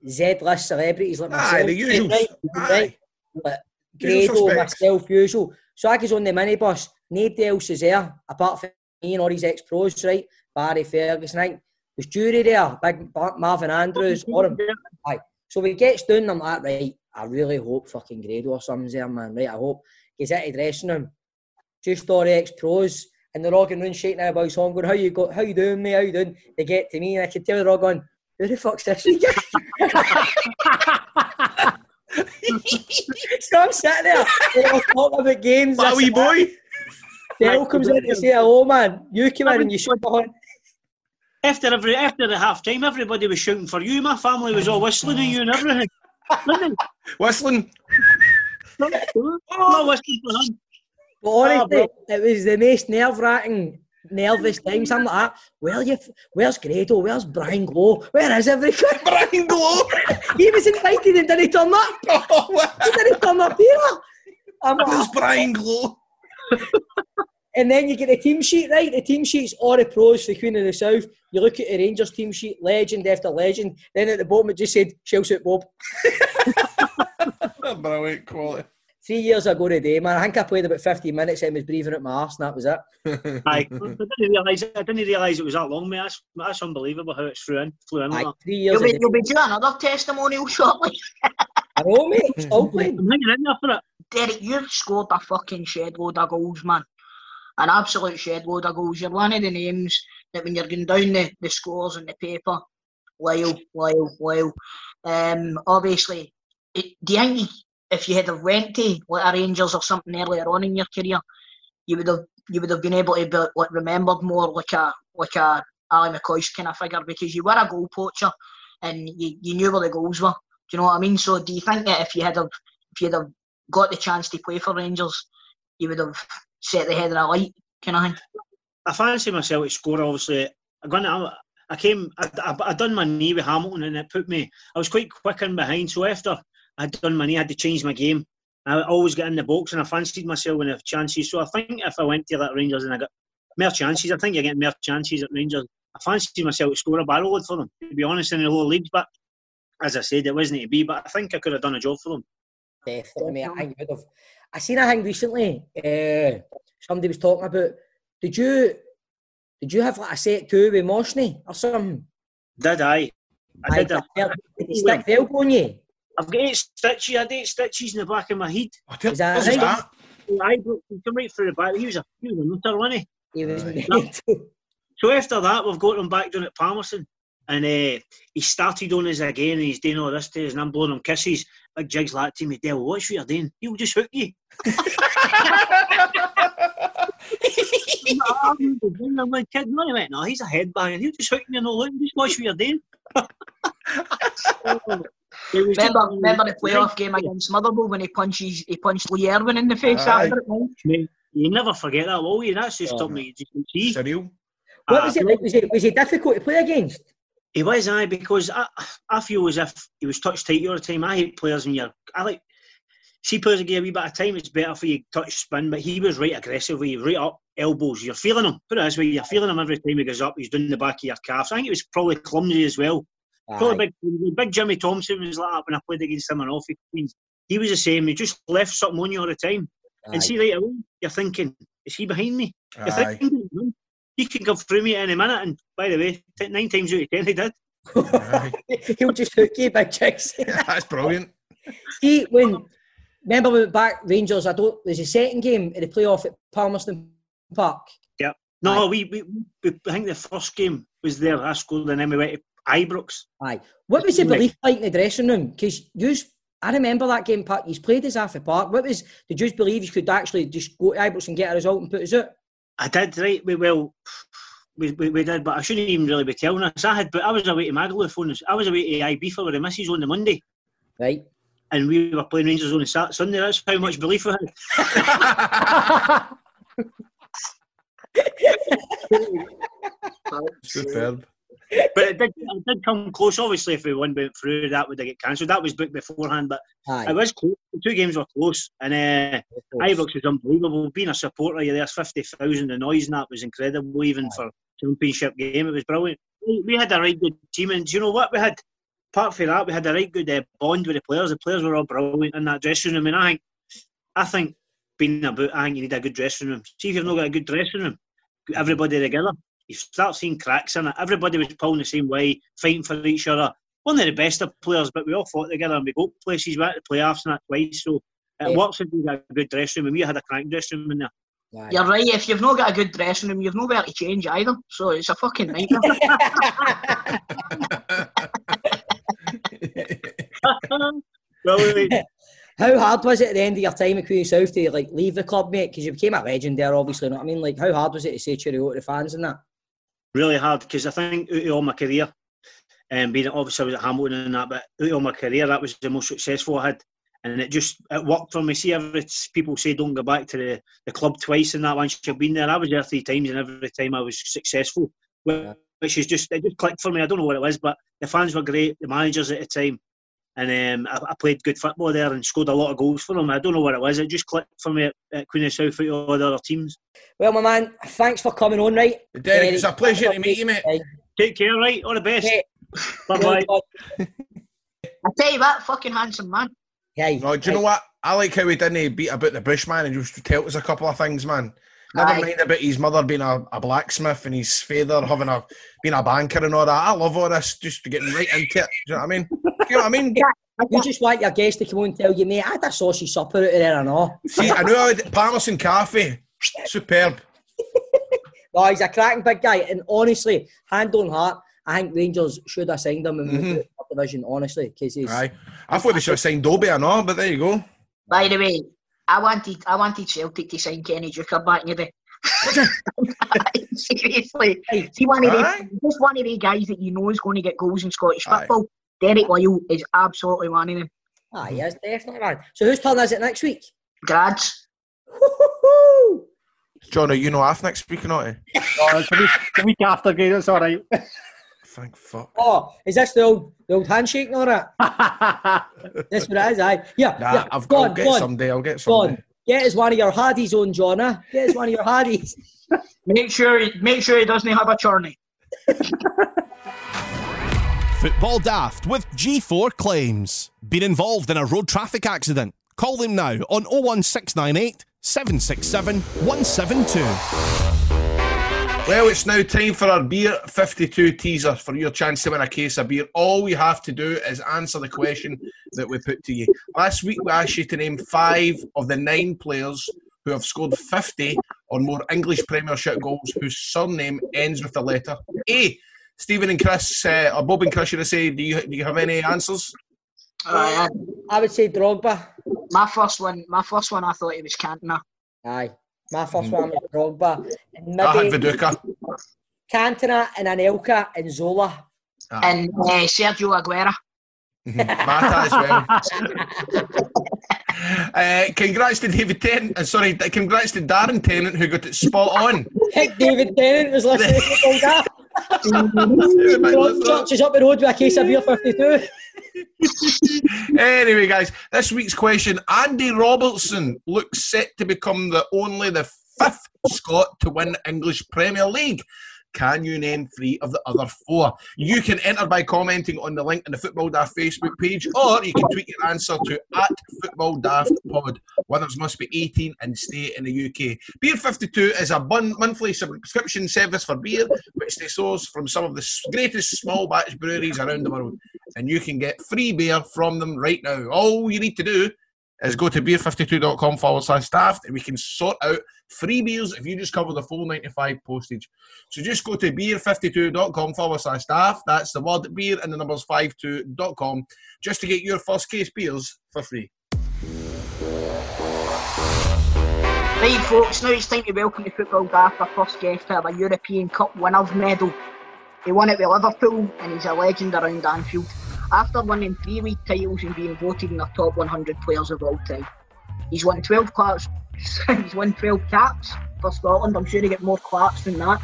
Z list celebrities like myself. Aye, the usuals. Right? Aye. right? Like Grado, myself, usual. So I goes on the minibus. Nobody else is there apart from me and all these ex-pros, right? Barry Ferguson, I think. There's Jury there, big Marvin Andrews, all them. Aye. So we gets down, I'm like, right, I really hope fucking Grado or something's there, man. Right, I hope. Gets into the dressing room. Just all the ex-pros. And they're all going round shaking their boys on, going, how you go, how you doing, mate? How you doing? They get to me and I can tell they're all going, who the fuck's this guy? [laughs] [laughs] [laughs] so I'm sitting there, they're all talking about games. That wee boy. Dale comes in to say hello, man. You come in and you shook my hand. After every after the half time, everybody was shouting for you. My family was all whistling at you and everything. Wasn't Whistling. it? Oh. Not whistling for him. But honestly, ah, it was the most nerve wracking, nervous times. I'm like, that. where you, where's Grado? Where's Brian Glow? Where is everything? [laughs] Brian Glow. [laughs] he was invited and didn't turn up. [laughs] Oh? He didn't turn up here. I'm Where's like, ah. Brian Glow? and then you get the team sheet, right? The team sheet's all the pros for Queen of the South. You look at the Rangers team sheet, legend after legend. Then at the bottom it just said, Chelsea Bob. Brilliant quality. Three years ago today, man, I think I played about 15 minutes and was breathing out my arse and that was it. [laughs] Aye. I didn't realise. I didn't realise it was that long, mate. That's, that's unbelievable how it's flew in. Flew in. Aye, that. three years You'll be, you'll be doing another testimonial [laughs] shortly. I know, mate. Still playing. I'm hanging in there for it. Derek, you've scored a fucking shed load of goals, man. An absolute shed load of goals. You're one of the names that when you're going down the, the scores in the paper, Lyle, Lyle, Lyle. Um, obviously, it, do you think you- if you had have went to like a Rangers or something earlier on in your career, you would have you would have been able to be like remembered more like a like a Ally McCoist kind of figure because you were a goal poacher and you, you knew where the goals were. Do you know what I mean? So do you think that if you had have if you'd have got the chance to play for Rangers, you would have set the head of a light, kind of thing. I fancy myself to score. Obviously, I gone. I, I came. I, I, I done my knee with Hamilton, and it put me. I was quite quick in behind. So after I'd done my knee, I had to change my game. I always get in the box, and I fancied myself when I have chances. So I think if I went to that Rangers and I got more chances, I think you get more chances at Rangers. I fancied myself to score a barrel load for them. To be honest, in the lower leagues, but as I said, it wasn't to be. But I think I could have done a job for them. Definitely, mate. I think would have. I seen a thing recently. Uh, somebody was talking about. Did you? Did you have like a set two with Mohsni or something? Did I? I did. Aye, A, Did he stick the elbow on you? I've got eight stitches. I had eight stitches in the back of my head. I tell Is that right? that. I broke he come right through the back. He was a he was a nutter, wasn't he? He was Aye. mental. [laughs] So after that, we've got him back down at Palmerston. And uh, he started on us again, and he's doing all this to us, and I'm blowing him kisses. Big Jig's like to me, Dale, what's what you're doing? He'll just hook you. [laughs] I'm like, kid, no, he went, no, he's a headbanger. He'll just hook me and all, look, just watch what you're doing. [laughs] It was Remember, just- remember the playoff game against Motherwell when he punches he punched Lee Erwin in the face Aye. after it? mate? Mate, You never forget that, will you? That's just something you just can see. Surreal. What Ah, was it like? Was it was it difficult to play against? He was, aye, because I, I feel as if he was touch tight all the time. I hate players when you're, I like, see players that give a wee bit of time, it's better for you to touch spin, but he was right aggressively, right up, elbows. You're feeling him. Put it this way, you're feeling him every time he goes up, he's doing the back of your calves. I think it was probably clumsy as well. Probably big, big Jimmy Thompson was like that when I played against him in Offie Queens. He was the same, he just left something on you all the time. Aye. And see right away, you're thinking, is he behind me? You're Aye. thinking, "No, he can come through me at any minute. And by the way, t- nine times out of ten, he did. [laughs] He'll just hook you, big chicks. [laughs] That's brilliant. See, when remember we went back Rangers, I don't. There's a second game in the playoff at Palmerston Park. Yeah. No, we, we, we, I think the first game was there. I scored, and then we went to Ibrox. Aye. What was the belief like in the dressing room? Because you, I remember that game. Park. You played us half a part. What was? Did you believe you could actually just go to Ibrox and get a result and put us out? I did right. We well, we, we, we did, but I shouldn't even really be telling us. I had, but I was away to Magaluf on. this- I was away to Ibiza with the missus on the Monday, Right. and we were playing Rangers on the Sat- Sunday. That's how much belief we had. [laughs] Superb. But it did, it did come close. Obviously, if we went through, that would have get cancelled. That was booked beforehand, but Aye. it was close. The two games were close, and uh, Ibrox was unbelievable. Being a supporter, you're there's 50,000. The noise and that was incredible, even for championship game. It was brilliant. We, we had a right good team, and do you know what? We had, apart from that, we had a right good uh, bond with the players. The players were all brilliant in that dressing room, and I think, I think being about, I think you need a good dressing room. See if you've not got a good dressing room, everybody together. You start seeing cracks in it. Everybody was pulling the same way, fighting for each other. One of the best of players, but we all fought together and we go places. We went to playoffs and that twice. So it Yeah. works if you got a good dressing room. And we had a crank dressing room in there. Aye. You're right. If you've not got a good dressing room, you've nowhere to change either. So it's a fucking nightmare. [laughs] [laughs] How hard was it at the end of your time at Queen South to like leave the club, mate? Because you became a legend there, obviously. You know what I mean? Like, how hard was it to say cheerio to the fans and that? Really hard because I think out of all my career, and being obviously I was at Hamilton and that, but out of all my career, that was the most successful I had. And it just it worked for me. See, every people say don't go back to the, the club twice and that once you've been there. I was there three times, and every time I was successful, which is just it just clicked for me. I don't know what it was, but the fans were great, the managers at the time, and um, I, I played good football there and scored a lot of goals for them. I don't know what it was. It just clicked for me at, at Queen of South out of all the other teams. Well, my man, thanks for coming on, right? Derek, it's a pleasure to meet you, mate. Take care, right? All the best. Mate, Bye bye. I tell you what, fucking handsome man. Hey, No, do you know what? I like how he didn't beat about the bush, man, and just tell us a couple of things, man. Never Aye. mind about his mother being a, a blacksmith and his father having a being a banker and all that. I love all this, just getting right into it. Do you know what I mean? Do you know what I mean? [laughs] You just want your guest to come on and tell you, mate, I had a saucy supper out of there and all. See, I knew I had Palmerston Cafe. Superb. [laughs] No, he's a cracking big guy. And honestly, hand on heart, I think Rangers should have signed him in Mhm. the division, honestly, because he's. Aye. I thought they should have signed Dobbie or not, but there you go. By the way, I wanted I wanted Celtic to sign Kenny Deuchar back in the day. Seriously, see one of the just one of the guys that you know is going to get goals in Scottish Aye. football. Derek Lyle is absolutely one of them. Ah, yes, definitely, man. So whose turn is it next week? Grads. [laughs] John, are you know off next week or not? eh? [laughs] Oh, it's a week, a week after, guys. It's all right. [laughs] Thank fuck. Oh, is this the old, the old handshake and all that? That's what it is, aye. Yeah, Nah, yeah. I've got on, I'll get go on, someday. I'll get go someday. on. Get us one of your haddies on, John, eh? Get us one of your haddies. [laughs] Make sure make sure he doesn't have a churney. [laughs] Football Daft with G4 Claims. Been involved in a road traffic accident? Call them now on 01698 767 172. Well, it's now time for our Beer 52 teaser for your chance to win a case of beer. All we have to do is answer the question that we put to you. Last week, we asked you to name five of the nine players who have scored 50 or more English Premiership goals whose surname ends with the letter A. Stephen and Chris, uh, or Bob and Chris, should I say, do you, do you have any answers? Uh, I would say Drogba. my first one, my first one, I thought it was Cantona. Aye. My first one was Drogba. And maybe Viduka. Cantona and Anelka and Zola. And uh, Sergio Aguero. Mata as well. Uh, congrats to David Tennant. Uh, sorry, congrats to Darren Tennant who got it spot on. Heck, [laughs] David Tennant was listening to. Church is up the road with a case of beer 52. Anyway, guys, this week's question: Andy Robertson looks set to become the only the fifth Scot to win English Premier League. Can you name three of the other four? You can enter by commenting on the link in the Football Daft Facebook page, or you can tweet your answer to at Football Daft Pod. Winners must be 18 and stay in the UK. Beer 52 is a monthly subscription service for beer, which they source from some of the greatest small batch breweries around the world. And you can get free beer from them right now. All you need to do is go to beer52.com forward slash staff and we can sort out free beers if you just cover the full 95 postage. So just go to beer52.com forward slash staff. That's the word beer and the numbers 52.com just to get your first case beers for free. Right, folks, now it's time to welcome to Football Daft our first guest to have a European Cup winners medal. He won it with Liverpool and he's a legend around Anfield. After winning three league titles and being voted in the top 100 players of all time. He's won 12 claps, he's won 12 caps for Scotland. I'm sure he get more claps than that.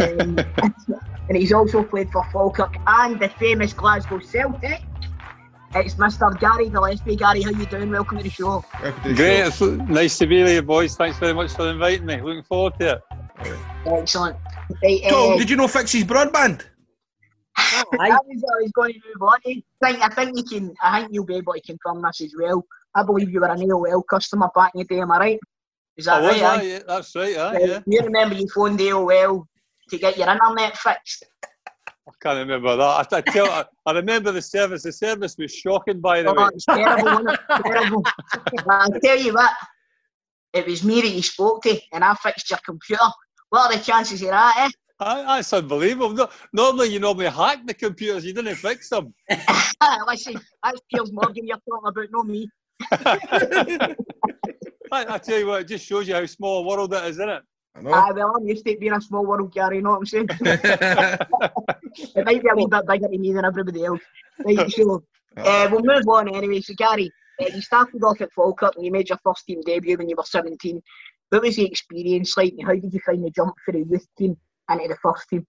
Um, [laughs] and he's also played for Falkirk and the famous Glasgow Celtic. It's Mr. Gary Gillespie. Gary, how you doing? Welcome to the show. Great, it's nice to be here, boys. Thanks very much for inviting me. Looking forward to it. Excellent. Right, Tom, uh, did you know Fixie's broadband? [laughs] I was, I was going to move on. I think, I think you can. I think you'll be able to confirm this as well. I believe you were an AOL customer back in the day. Am I right? That I was, right? aye, aye? yeah, that's right, aye, Right, yeah. You remember you phoned AOL to get your internet fixed? I can't remember that. I, I, tell, I, I remember the service. The service was shocking, by the Oh, way. it's terrible, it? [laughs] terrible. I'll tell you what. It was me that you spoke to, and I fixed your computer. What are the chances of that, eh? Aye, that's unbelievable. No, normally, you normally hack the computers. You didn't fix them. [laughs] Listen, that's Piers Morgan you're talking about, not me. [laughs] I, I tell you what, it just shows you how small a world that is, isn't it? Aye, well, I'm used to it being a small world, Gary, you know what I'm saying? [laughs] [laughs] it might be a wee bit bigger to me than everybody else. Right, so, [laughs] uh, we'll move on anyway. So, Gary, uh, you started off at Falkirk and you made your first team debut when you were 17. What was the experience like and how did you find the jump for the youth team into the first team?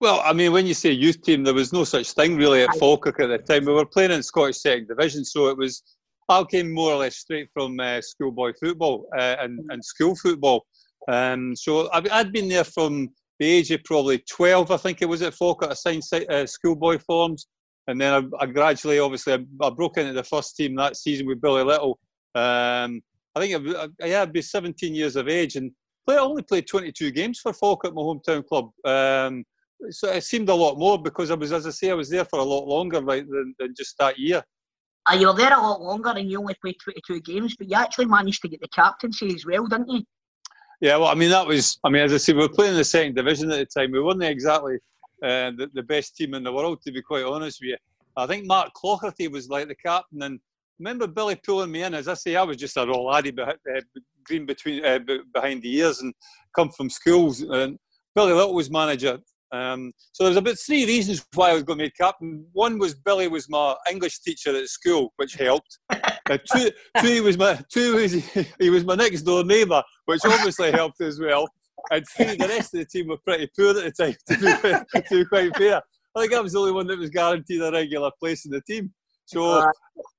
Well, I mean, when you say youth team, there was no such thing really at Falkirk at the time. We were playing in Scottish Second Division, so it was. I came more or less straight from uh, schoolboy football uh, and, and school football. Um, so I, I'd been there from the age of probably 12, I think it was at Falkirk. I signed si- uh, schoolboy forms, and then I, I gradually, obviously, I, I broke into the first team that season with Billy Little. Um, I think I, I, yeah, I'd be 17 years of age, and play, I only played 22 games for Falkirk, my hometown club. Um, so it seemed a lot more because I was, as I say, I was there for a lot longer right, than, than just that year. Uh, you were there a lot longer and you only played 22 games, but you actually managed to get the captaincy as well, didn't you? Yeah, well, I mean, that was, I mean, as I say, we were playing in the second division at the time. We weren't exactly uh, the, the best team in the world, to be quite honest with you. I think Mark Clockerty was like the captain, and remember Billy pulling me in. As I say, I was just a raw laddie behind, uh, green between uh, behind the ears and come from schools. And Billy Little was manager. Um, so there's about three reasons why I was going to be captain. One was Billy was my English teacher at school, which helped. [laughs] Uh, two, two he was my two was [laughs] he was my next door neighbour, which obviously helped as well. And three, the rest of the team were pretty poor at the time. [laughs] To be, to be quite fair, I think I was the only one that was guaranteed a regular place in the team. So,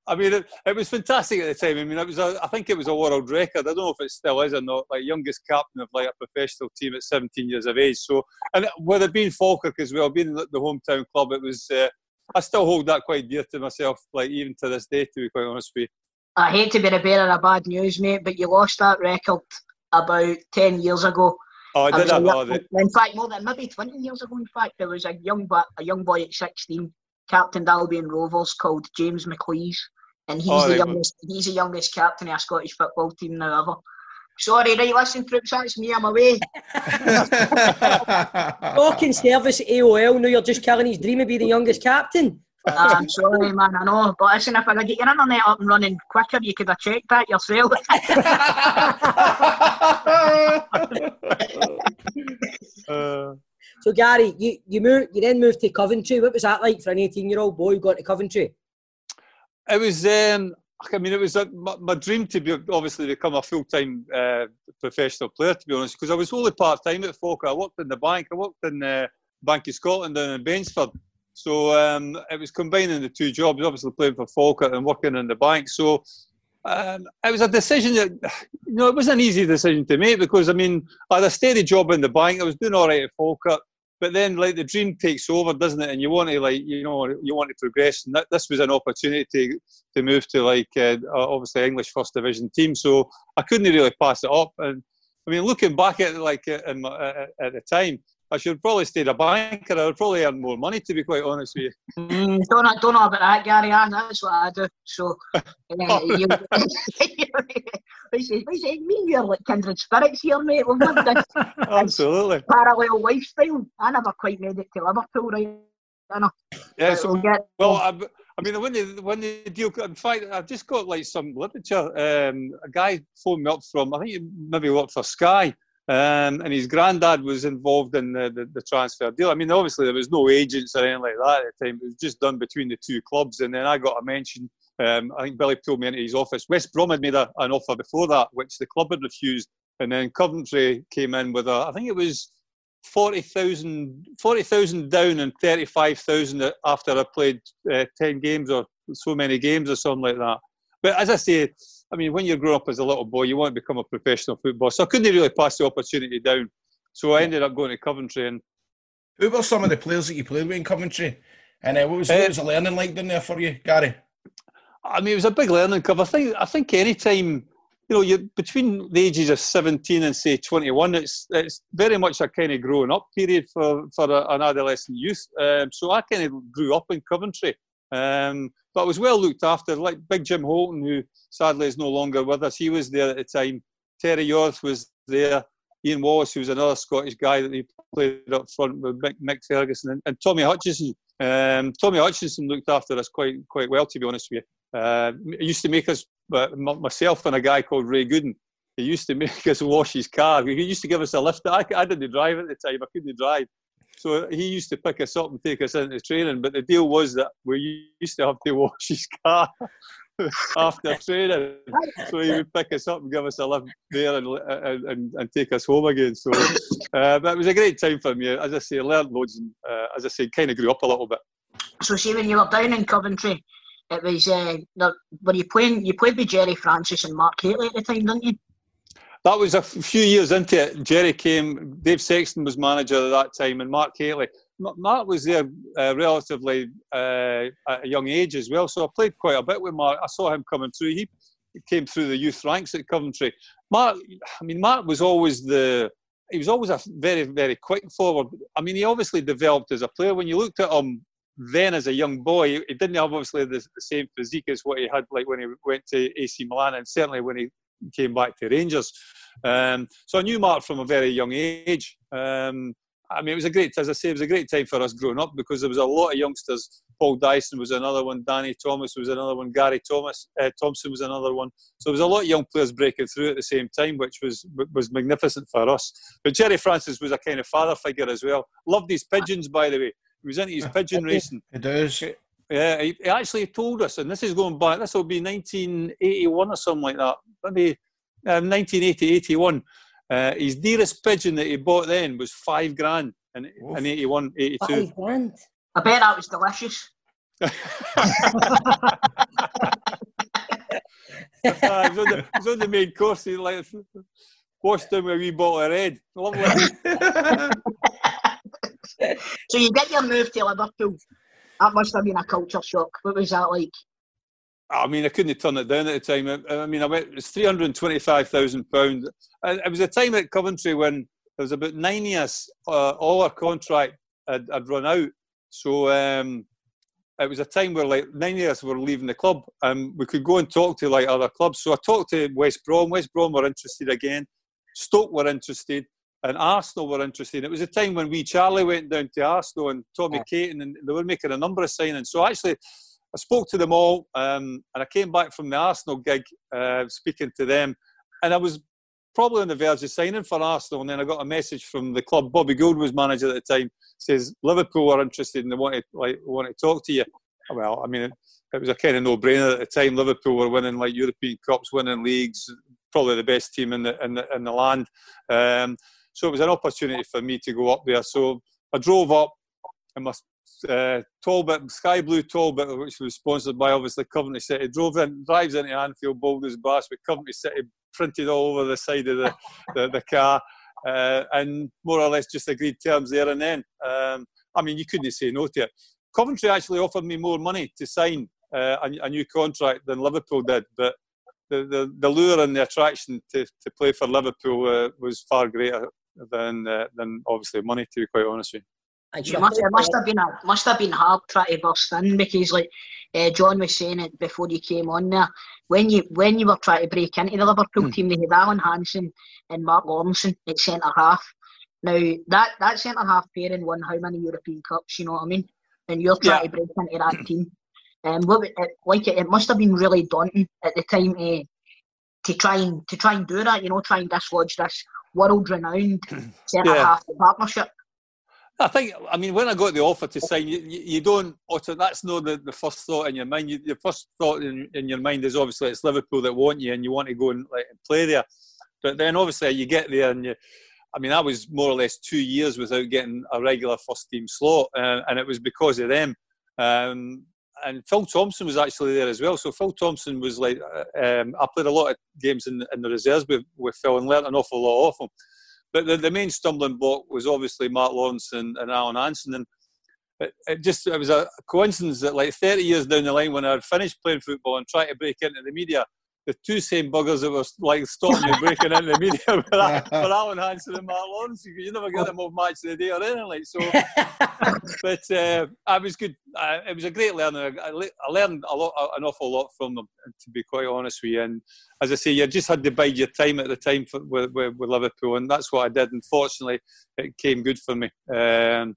I mean, it, it was fantastic at the time. I mean, it was a, I think it was a world record. I don't know if it still is or not. Like youngest captain of like a professional team at 17 years of age. So, and with it being Falkirk as well, being the the hometown club, it was. Uh, I still hold that quite dear to myself, like even to this day, to be quite honest with you. I hate to be the bearer of bad news, mate, but you lost that record about 10 years ago. Oh, I did a that. in fact, more than maybe 20 years ago, in fact, there was a young, a young boy at 16, captained Albion Rovers called James McLeese. And he's Oh, the right, well- youngest. He's the youngest captain of a Scottish football team now ever. Sorry, right, listen, troops, that's me, I'm away. [laughs] [laughs] Talking service at AOL, no, you're just killing his dream of being the youngest captain. Ah, I'm sorry, man, I know. But listen, if I could get your internet up and running quicker, you could have checked that yourself. [laughs] So Gary, you you moved, you then moved to Coventry. What was that like for an eighteen-year-old boy going to Coventry? It was. Um, I mean, it was a, my, my, dream to be obviously become a full time uh, professional player. To be honest, because I was only part time at Falkirk. I worked in the bank. I worked in the Bank of Scotland down in Bainsford. So um, it was combining the two jobs. Obviously playing for Falkirk and working in the bank. So um, it was a decision that [sighs] you know it was an easy decision to make because I mean I had a steady job in the bank. I was doing all right at Falkirk. But then like the dream takes over doesn't it? And you want to like you know you want to progress. And that, this was an opportunity to, to move to like uh, obviously english first division team. So i couldn't really pass it up. And i mean looking back at like uh, uh, at the time I should probably stayed a banker. I would probably earn more money, to be quite honest with you. Mm, don't, know, don't know about that, Gary. That's what I do. So, [laughs] uh, you, [laughs] we me you're like kindred spirits here, mate. We've lived this [laughs] Absolutely. parallel lifestyle. I never quite made it to Liverpool, right? I know. Yeah, so, get, well, I, I mean, when the when the deal, in fact, I've just got like some literature. Um, a guy phoned me up from, I think he maybe worked for Sky, um, and his granddad was involved in the, the, the, transfer deal. I mean, obviously there was no agents or anything like that at the time. It was just done between the two clubs. And then I got a mention. Um, I think Billy pulled me into his office. West Brom had made a, an offer before that, which the club had refused. And then Coventry came in with a, I think it was 40,000 40, down and 35,000 after I played uh, 10 games or so many games or something like that. But as I say, I mean, when you grow up as a little boy, you want to become a professional footballer. So I couldn't really pass the opportunity down. So I ended up going to Coventry. And who were some of the players that you played with in Coventry? And uh, what was uh, what was the learning like down there for you, Gary? I mean, it was a big learning curve. I think I think any time you know, you between the ages of 17 and say 21, it's it's very much a kind of growing up period for for a, an adolescent youth. Um, so I kind of grew up in Coventry. Um, but I was well looked after. Like Big Jim Holton, who sadly is no longer with us, he was there at the time. Terry Yorath was there. Ian Wallace, who was another Scottish guy that he played up front with Mick, Mick Ferguson, and, and, Tommy Hutchison. Um, Tommy Hutchison looked after us quite quite well, to be honest with you. Uh, used to make us, uh, myself and a guy called Ray Gooden, he used to [laughs] make us wash his car. He used to give us a lift. I, I didn't drive at the time. I couldn't drive. So he used to pick us up and take us into training. But the deal was that we used to have to [laughs] wash his car [laughs] after training. So he would pick us up and give us a lift there and, and, and take us home again. So uh, but it was a great time for me. As I say, I learned loads and, uh, as I say, kind of grew up a little bit. So see, when you were down in Coventry, it was uh, were you playing? You played with Gerry Francis and Mark Hateley at the time, didn't you? That was a few years into it. Gerry came, Dave Sexton was manager at that time, and Mark Hateley. Mark was there uh, relatively uh, at a young age as well, so I played quite a bit with Mark. I saw him coming through. He came through the youth ranks at Coventry. Mark, I mean, Mark was always the. He was always a very, very quick forward. I mean, he obviously developed as a player. When you looked at him then as a young boy, he didn't have obviously the, the same physique as what he had like when he went to AC Milan, and certainly when he came back to Rangers. Um, so I knew Mark from a very young age. Um, I mean, it was a great, as I say, it was a great time for us growing up because there was a lot of youngsters. Paul Dyson was another one, Danny Thomas was another one, Gary Thomas uh, Thompson was another one. So there was a lot of young players breaking through at the same time, which was was magnificent for us. But Gerry Francis was a kind of father figure as well. Loved his pigeons, by the way. He was into his [laughs] pigeon racing. He does. Yeah, he, he, actually told us, and this is going back, this will be 1981 or something like that, maybe um, 1980, 81. Uh, his dearest pigeon that he bought then was five grand in, in 81, 82. Five grand? I bet that was delicious. uh, it, was on the, it was on the main course. He like washed down with a wee bottle of red. Lovely. [laughs] [laughs] so you get your move to Liverpool. That must have been a culture shock. What was that like? I mean, I couldn't have turned it down at the time. I, mean, I went, it was three hundred twenty-five thousand pounds. It was a time at Coventry when there was about nine years. Uh, all our contract had, had, run out, so um, it was a time where like nine us were leaving the club, and we could go and talk to like other clubs. So I talked to West Brom. West Brom were interested again. Stoke were interested, and Arsenal were interested. It was a time when wee Charlie went down to Arsenal and Tommy Caton, and they were making a number of signings. So actually, I spoke to them all, um, and I came back from the Arsenal gig, uh, speaking to them, and I was probably on the verge of signing for Arsenal, and then I got a message from the club. Bobby Gould was manager at the time. Says Liverpool are interested and they want to like want to talk to you. Well, I mean, it, it was a kind of no-brainer at the time. Liverpool were winning like European cups, winning leagues, probably the best team in the in the, in the land. Um, so it was an opportunity for me to go up there. So I drove up in my uh, Talbot, Sky Blue Talbot, which was sponsored by obviously Coventry City. Drove in, drives into Anfield, Boulders Bass with Coventry City printed all over the side of the, [laughs] the, the car. Uh, and more or less just agreed terms there and then. Um, I mean, you couldn't say no to it. Coventry actually offered me more money to sign uh, a, a, new contract than Liverpool did, but the, the, the lure and the attraction to, to play for Liverpool uh, was far greater than uh, than obviously money. To be quite honest with you. It must, it must have been a, must have been hard trying to burst in because, like uh, John was saying it before you came on there, when you when you were trying to break into the Liverpool mm. team, they had Alan Hansen and Mark Lawrenson at centre half. Now that that centre half pairing won how many European Cups? You know what I mean? And you're trying yeah. to break into that team. Um, what, it, like it, it must have been really daunting at the time uh, to try and to try and do that. You know, try and dislodge this world-renowned [clears throat] centre yeah. half partnership. I think, I mean, when I got the offer to sign, you, you don't, that's not the, the first thought in your mind. You, your first thought in, in your mind is obviously it's Liverpool that want you and you want to go and like, play there. But then obviously you get there and you, I mean, I was more or less two years without getting a regular first team slot, uh, and it was because of them. Um, and Phil Thompson was actually there as well. So Phil Thompson was like, uh, um, I played a lot of games in, in the reserves with, with Phil and learnt an awful lot off him. But the, the main stumbling block was obviously Mark Lawrenson and, and Alan Hansen. And it, it, just it was a coincidence that like 30 years down the line when I had finished playing football and tried to break into the media, the two same buggers that were like stopping me breaking into the media were, were Alan Hansen and Mark Lawrenson. You never get them off match of the day or anything like so. [laughs] but uh, I was good. Uh, it was a great learning. I, I learned a lot, an awful lot from them, to be quite honest with you. And as I say, you just had to bide your time at the time for, with, with, with, Liverpool, and that's what I did. Unfortunately, it came good for me. Um,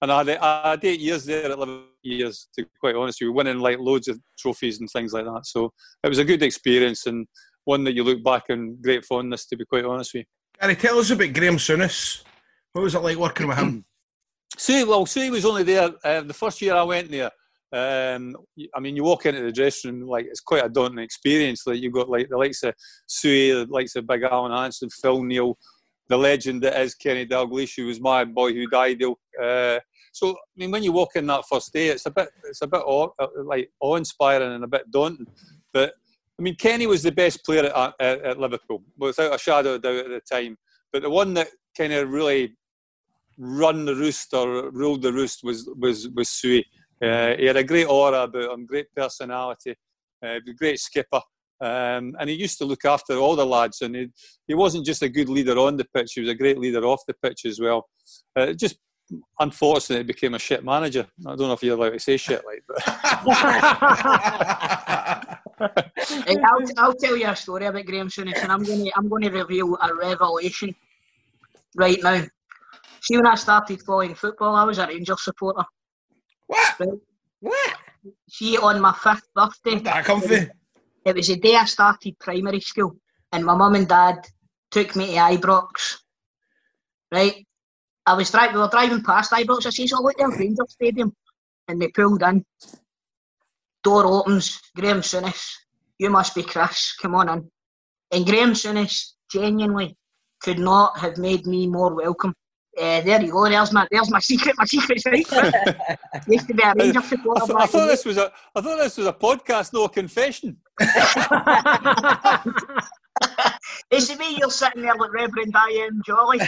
and I had, I had eight years there at Liverpool years, to be quite honest with you, winning like loads of trophies and things like that. So it was a good experience and one that you look back in great fondness, to be quite honest with you. Gary, tell us about Graeme Souness. What was it like working with him? [clears throat] Sue, well, Sue was only there uh, the first year I went there. Um, I mean, you walk into the dressing room, like it's quite a daunting experience. Like you've got like the likes of Sue, the likes of Big Alan Hansen, Phil Neal, the legend that is Kenny Dalglish, who was my boyhood idol. Uh, so, I mean, when you walk in that first day, it's a bit, it's a bit awe, uh, like awe-inspiring and a bit daunting. But I mean, Kenny was the best player at, at, at Liverpool, without a shadow of doubt at the time. But the one that kind of really run the roost or ruled the roost was was was Sui. Uh, he had a great aura about him, great personality, uh, great skipper. Um, and he used to look after all the lads, and he, he wasn't just a good leader on the pitch; he was a great leader off the pitch as well. Uh, just unfortunately, became a shit manager. I don't know if you're allowed to say shit like that. [laughs] I'll, I'll tell you a story about Graeme Souness, and I'm going to I'm going to reveal a revelation right now. See, when I started following football, I was a Rangers supporter. What? Right? What? See, on my fifth birthday, that comfy. It was the day I started primary school, and my mum and dad took me to Ibrox. Right, I was driving. We were driving past Ibrox. I says, "Oh, look there, Rangers Stadium," and they pulled in. Door opens. Graeme Souness. You must be Chris. Come on in. And Graeme Souness genuinely could not have made me more welcome. Uh, there you go. There's my there's my secret. My secret's [laughs] right. used to be a supporter. I, th- I thought this was a I thought this was a podcast, no confession. [laughs] [laughs] It's the way you're sitting there like Reverend I.M. Jolly.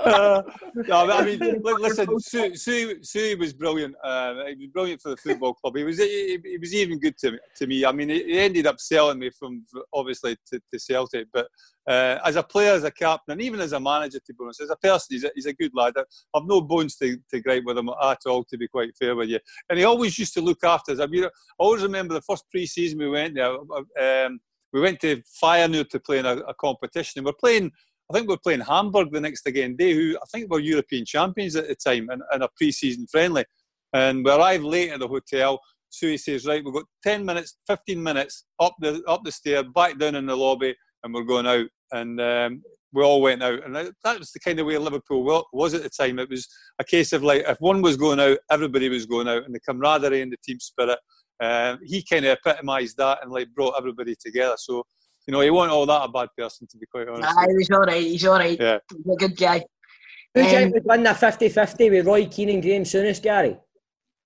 uh, [laughs] no, I mean, listen, Sue, Sue, Sue was brilliant. Uh, he was brilliant for the football club. He was he, he was even good to me. To me, I mean, he, he ended up selling me from obviously to, to Celtic, but uh, as a player, as a captain, and even as a manager, to be honest, as a person, he's a, he's a good lad. I've no bones to, to gripe with him at all, to be quite fair with you. And he always used to look after us. I mean, I always remember the first pre-season we went there. Um, we went to Feyenoord to play in a, a competition, and we're playing. I think we're playing Hamburg the next again. They who I think were European champions at the time in, in a pre-season friendly. And we arrived late at the hotel. So he says, right, we've got 10 minutes, 15 minutes up the up the stair, back down in the lobby, and we're going out. And um, we all went out. And that was the kind of way Liverpool was at the time. It was a case of like, if one was going out, everybody was going out, and the camaraderie and the team spirit. Uh, he kind of epitomised that and like brought everybody together. So, you know, he wasn't all that a bad person, to be quite honest. Nah, he's all right. He's all right. Yeah. He's a good guy. Who do Um, would win the 50 50 with Roy Keane and Graeme Souness, Gary?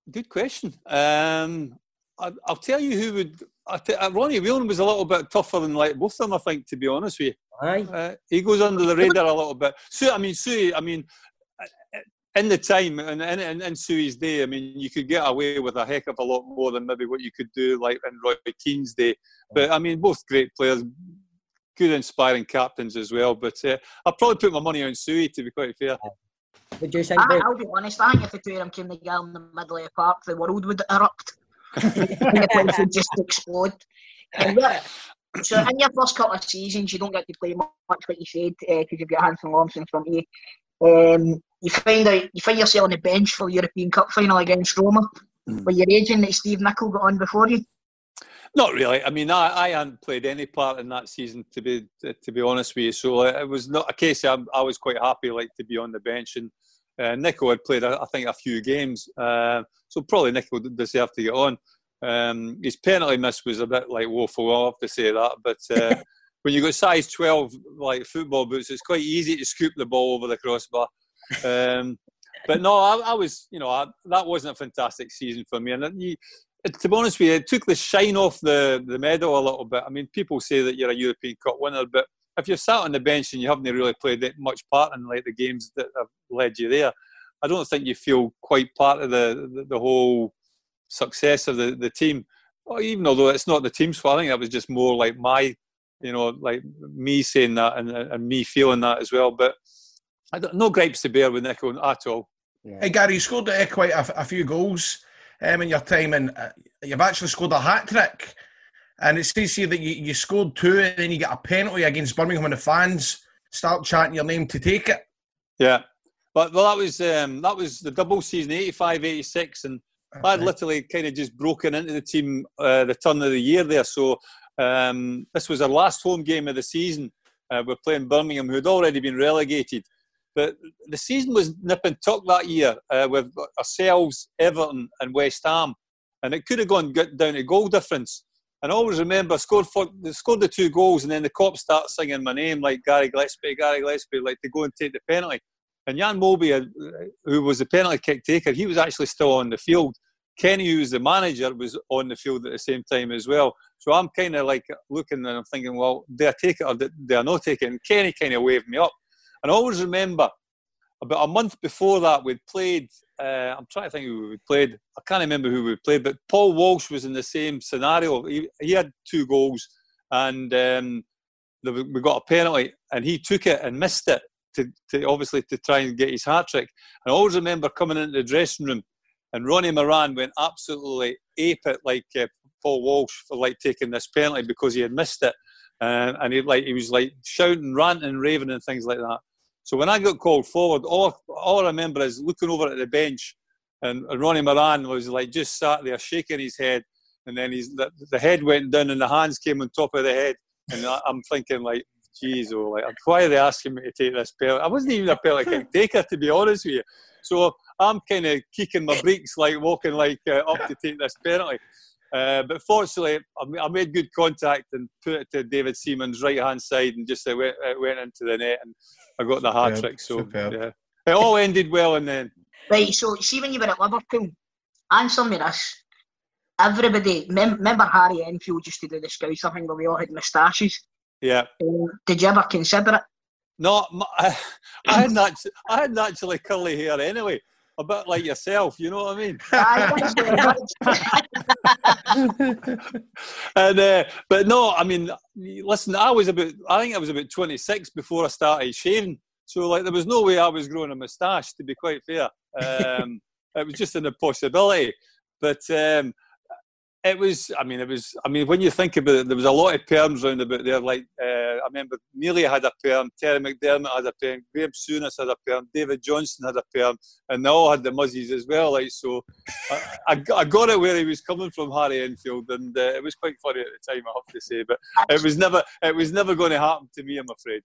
Good question. Um, I, I'll tell you who would. I t- uh, Ronnie Whelan was a little bit tougher than like both of them. I think, to be honest with you, Aye. uh, he goes under the radar a little bit. Sue, I mean, Sue, I mean, in the time and in, in, in Sue's day, I mean, you could get away with a heck of a lot more than maybe what you could do like in Roy Keane's day. But I mean, both great players, good, inspiring captains as well. But uh, I'd probably put my money on Suey to be quite fair. Would you think? I, Dave? I'll be honest, I think if the two of them came together in the middle of the park, the world would erupt. [laughs] the place would just explode. And yeah, so in your first couple of seasons, you don't get to play much, like you said, because you've got Hansen Lawrenson in front of you. Um, you find out you find yourself on the bench for the European Cup final against Roma. Mm. Were you raging that Steve Nicol got on before you? Not really. I mean, I, I hadn't played any part in that season to be to be honest with you. So uh, it was not a case. I, I was quite happy like to be on the bench, and uh, Nico had played I think a few games, uh, so probably Nico deserved to get on. Um, his penalty miss was a bit like woeful. I'll have to say that, but. Uh, [laughs] When you got size 12 like football boots, it's quite easy to scoop the ball over the crossbar. [laughs] Um, but no, I, I was, you know, I, that wasn't a fantastic season for me. And you, to be honest with you, it took the shine off the, the medal a little bit. I mean, people say that you're a European Cup winner, but if you're sat on the bench and you haven't really played that much part in like the games that have led you there, I don't think you feel quite part of the the, the whole success of the, the team. Or even although it's not the team's fault, I think that was just more like my, you know, like me saying that and, and me feeling that as well. But I don't, no gripes to bear with Nico at all. Hey Gary, you scored uh, quite a, a few goals um, in your time, and uh, you've actually scored a hat trick. And it says here that you, you scored two, and then you get a penalty against Birmingham, and the fans start chanting your name to take it. Yeah, but well, that was um, that was the double season, 85, 86, and I'd literally kind of just broken into the team uh, the turn of the year there. So um, this was our last home game of the season. Uh, we're playing Birmingham, who had already been relegated. But the season was nip and tuck that year uh, with ourselves, Everton, and West Ham, and it could have gone down to goal difference. And I always remember scored for, scored the two goals, and then the cops start singing my name like Gary Gillespie, Gary Gillespie, like to go and take the penalty. And Jan Molby, uh, who was the penalty kick taker, he was actually still on the field. Kenny, who was the manager, was on the field at the same time as well. So I'm kind of like looking and I'm thinking, well, do I take it or I not take it? And Kenny kind of waved me up. And I always remember about a month before that, we'd played. Uh, I'm trying to think who we played. I can't remember who we played, but Paul Walsh was in the same scenario. He, he had two goals, and um, we got a penalty, and he took it and missed it to, to obviously to try and get his hat trick. And I always remember coming into the dressing room, and Ronnie Moran went absolutely ape it like uh, Paul Walsh for like taking this penalty because he had missed it, uh, and he like he was like shouting, ranting, raving, and things like that. So when I got called forward, all, all I remember is looking over at the bench, and, and Ronnie Moran was like just sat there shaking his head, and then he's the, the head went down and the hands came on top of the head, and I, I'm thinking like, geez, oh, like why are they asking me to take this penalty? I wasn't even a penalty [laughs] kick taker to be honest with you. So I'm kind of kicking my brakes, like walking like uh, up to take this penalty. Uh, but fortunately, I made good contact and put it to David Seaman's right hand side, and just uh, went, it went into the net, and I got the hat Superb, trick. So superb. yeah, it all ended well and then. end. Right, so see when you were at Liverpool, answer me this. Everybody, mem- remember Harry Enfield used to do the scouts, I think, where we all had moustaches. Yeah. Um, did you ever consider it? No, [laughs] I, I hadn't actually, I hadn't actually curly hair anyway. A bit like yourself, you know what I mean? [laughs] [laughs] and uh, but no, I mean, listen, I was about, I think I was about 26 before I started shaving. So like, there was no way I was growing a moustache. To be quite fair, um, it was just an impossibility. But um, it was. I mean, it was. I mean, when you think about it, there was a lot of perms round about there. Like uh, I remember, Neely had a perm, Terry McDermott had a perm, Graeme Souness had a perm, David Johnson had a perm, and they all had the muzzies as well. Like so, I, I, got it where he was coming from, Harry Enfield, and uh, it was quite funny at the time. I have to say, but it was never. It was never going to happen to me. I'm afraid.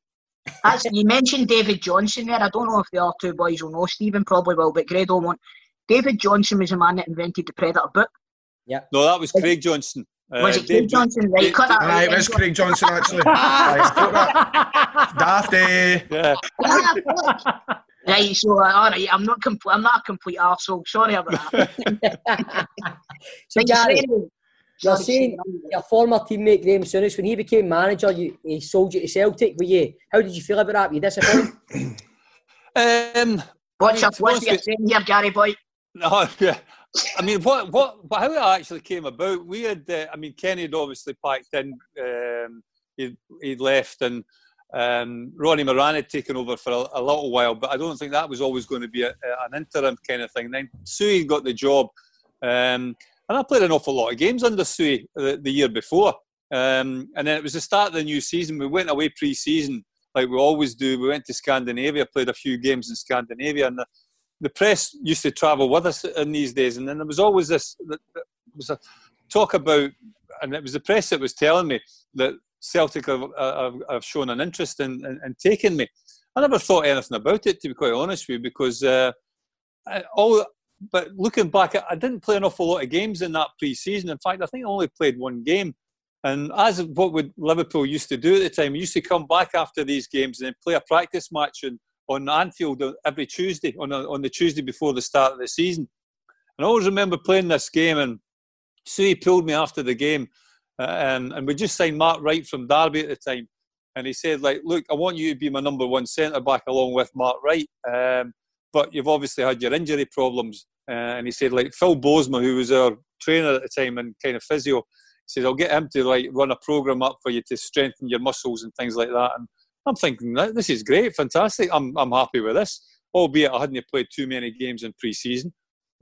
That's, you mentioned David Johnson there. I don't know if the other two boys will know. Stephen probably will, but Grado won't. David Johnson was the man that invented the Predator boot. Yeah. No, that was Craig Johnson. Uh, Was it Craig Dave Johnson? Right, Dave- cut that Aye, it was Craig Johnson actually. [laughs] Aye, got that. Dafty. Yeah. [laughs] Right, so uh, all right, I'm not complete. I'm not a complete arsehole. Sorry about that. [laughs] So, Gary, you're saying your former teammate Graeme Souness, when he became manager, you, he sold you to Celtic. Were you? How did you feel about that? Were you disappointed? [coughs] Um, What's I your mean, what's to your saying here, Gary boy? No, yeah. I mean, what, what, how it actually came about? We had, uh, I mean, Kenny had obviously packed in. Um, he'd, he'd left, and um, Ronnie Moran had taken over for a, a little while, but I don't think that was always going to be a, a- an interim kind of thing. Then Sui got the job, um, and I played an awful lot of games under Sui the, the year before. Um, and then it was the start of the new season. We went away pre-season like we always do. We went to Scandinavia, played a few games in Scandinavia, and the, press used to travel with us in these days. And then there was always this was a talk about, and it was the press that was telling me that Celtic have, have, have shown an interest in, in, in taking me. I never thought anything about it, to be quite honest with you, because uh, I- all. But looking back, I didn't play an awful lot of games in that pre-season. In fact, I think I only played one game. And as what would Liverpool used to do at the time, we used to come back after these games and then play a practice match on, on Anfield every Tuesday, on, a, on the Tuesday before the start of the season. And I always remember playing this game, and Sue pulled me after the game, uh, and, we just signed Mark Wright from Derby at the time. And he said, like, look, I want you to be my number one centre back along with Mark Wright. Um, but you've obviously had your injury problems. Uh, and he said, like, Phil Boersma, who was our trainer at the time and kind of physio, says, I'll get him to like run a program up for you to strengthen your muscles and things like that. And I'm thinking, "Th- this is great, fantastic. I'm, I'm happy with this, albeit I hadn't played too many games in pre season.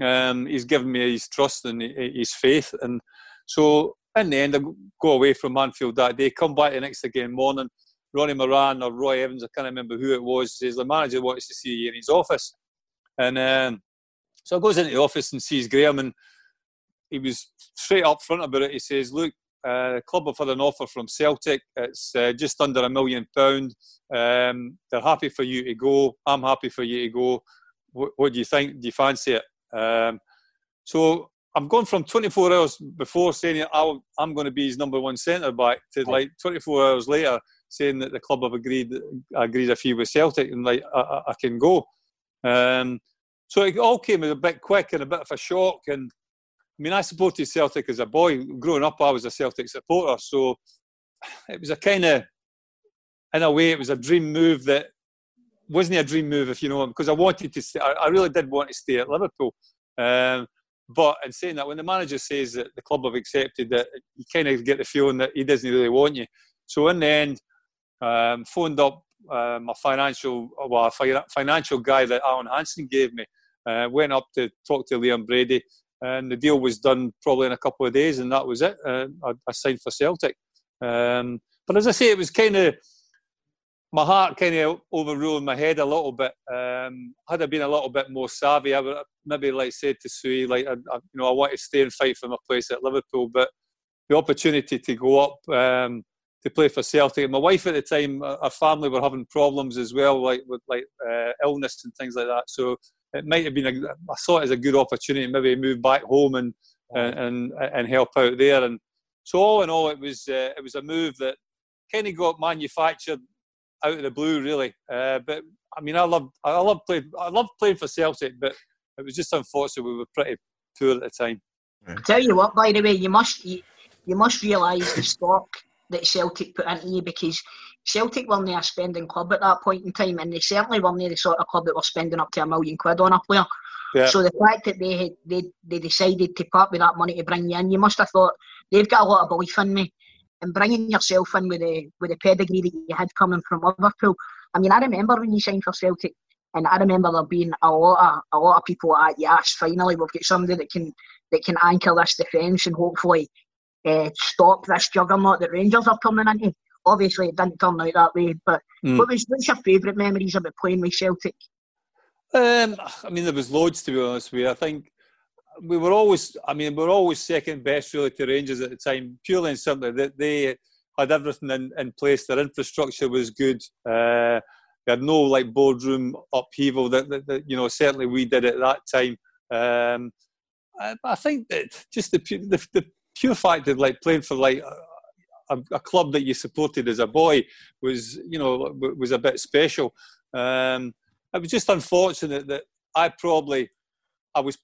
Um, he's given me his trust and his faith. And so in the end, I go away from Anfield that day, come back the next again morning. Ronnie Moran or Roy Evans, I can't remember who it was, says the manager wants to see you in his office. And um, so I goes into the office and sees Graham, and he was straight up front about it. He says, "Look, uh, the club have had an offer from Celtic. It's uh, just under a million pound. Um, they're happy for you to go. I'm happy for you to go. What, what do you think? Do you fancy it?" Um, so I'm gone from 24 hours before saying I'll, I'm going to be his number one centre back to like 24 hours later saying that the club have agreed agreed a fee with Celtic and like I, I- I can go. Um, so it all came a bit quick and a bit of a shock. And I mean, I supported Celtic as a boy. Growing up, I was a Celtic supporter. So it was a kind of, in a way, it was a dream move that wasn't a dream move, if you know, because I wanted to. Stay, I, really did want to stay at Liverpool. Um, but in saying that, when the manager says that the club have accepted that, you kind of get the feeling that he doesn't really want you. So in the end, um, phoned up uh, my financial, well, financial guy that Alan Hansen gave me. Uh, went up to talk to Liam Brady, and the deal was done probably in a couple of days, and that was it. Uh, I, I signed for Celtic. Um, but as I say, it was kind of my heart kind of overruling my head a little bit. Um, had I been a little bit more savvy, I would maybe like said to Sui, like I, I, you know, I want to stay and fight for my place at Liverpool, but the opportunity to go up um, to play for Celtic. My wife at the time, our family were having problems as well, like with like uh, illness and things like that. So it might have been a, I saw it as a good opportunity, maybe move back home and and and, and help out there. And so all in all, it was uh, it was a move that kind of got manufactured out of the blue, really. Uh, but I mean, I love I love playing I love playing for Celtic, but it was just unfortunate we were pretty poor at the time. I Tell you what, by the way, you must you, you must realise the stock that Celtic put into you because Celtic weren't a spending club at that point in time, and they certainly weren't the sort of club that were spending up to a million quid on a player. Yeah. So the fact that they had they, they decided to part with that money to bring you in, you must have thought they've got a lot of belief in me. And bringing yourself in with the with the pedigree that you had coming from Liverpool. I mean, I remember when you signed for Celtic, and I remember there being a lot of a lot of people at yes, finally we've got somebody that can that can anchor this defence and hopefully uh, stop this juggernaut that Rangers are coming into. Obviously, it didn't turn out that way. But mm. what was what's your favourite memories about playing with Celtic? Um, I mean, there was loads to be honest with you. I think we were always, I mean, we were always second best really to Rangers at the time, purely and simply that they had everything in, in place. Their infrastructure was good. Uh, they had no like boardroom upheaval that, that, that, you know certainly we did at that time. Um, I, I, think that just the, the, the pure fact of like playing for like a, a, club that you supported as a boy was you know was a bit special. Um, it was just unfortunate that I probably I was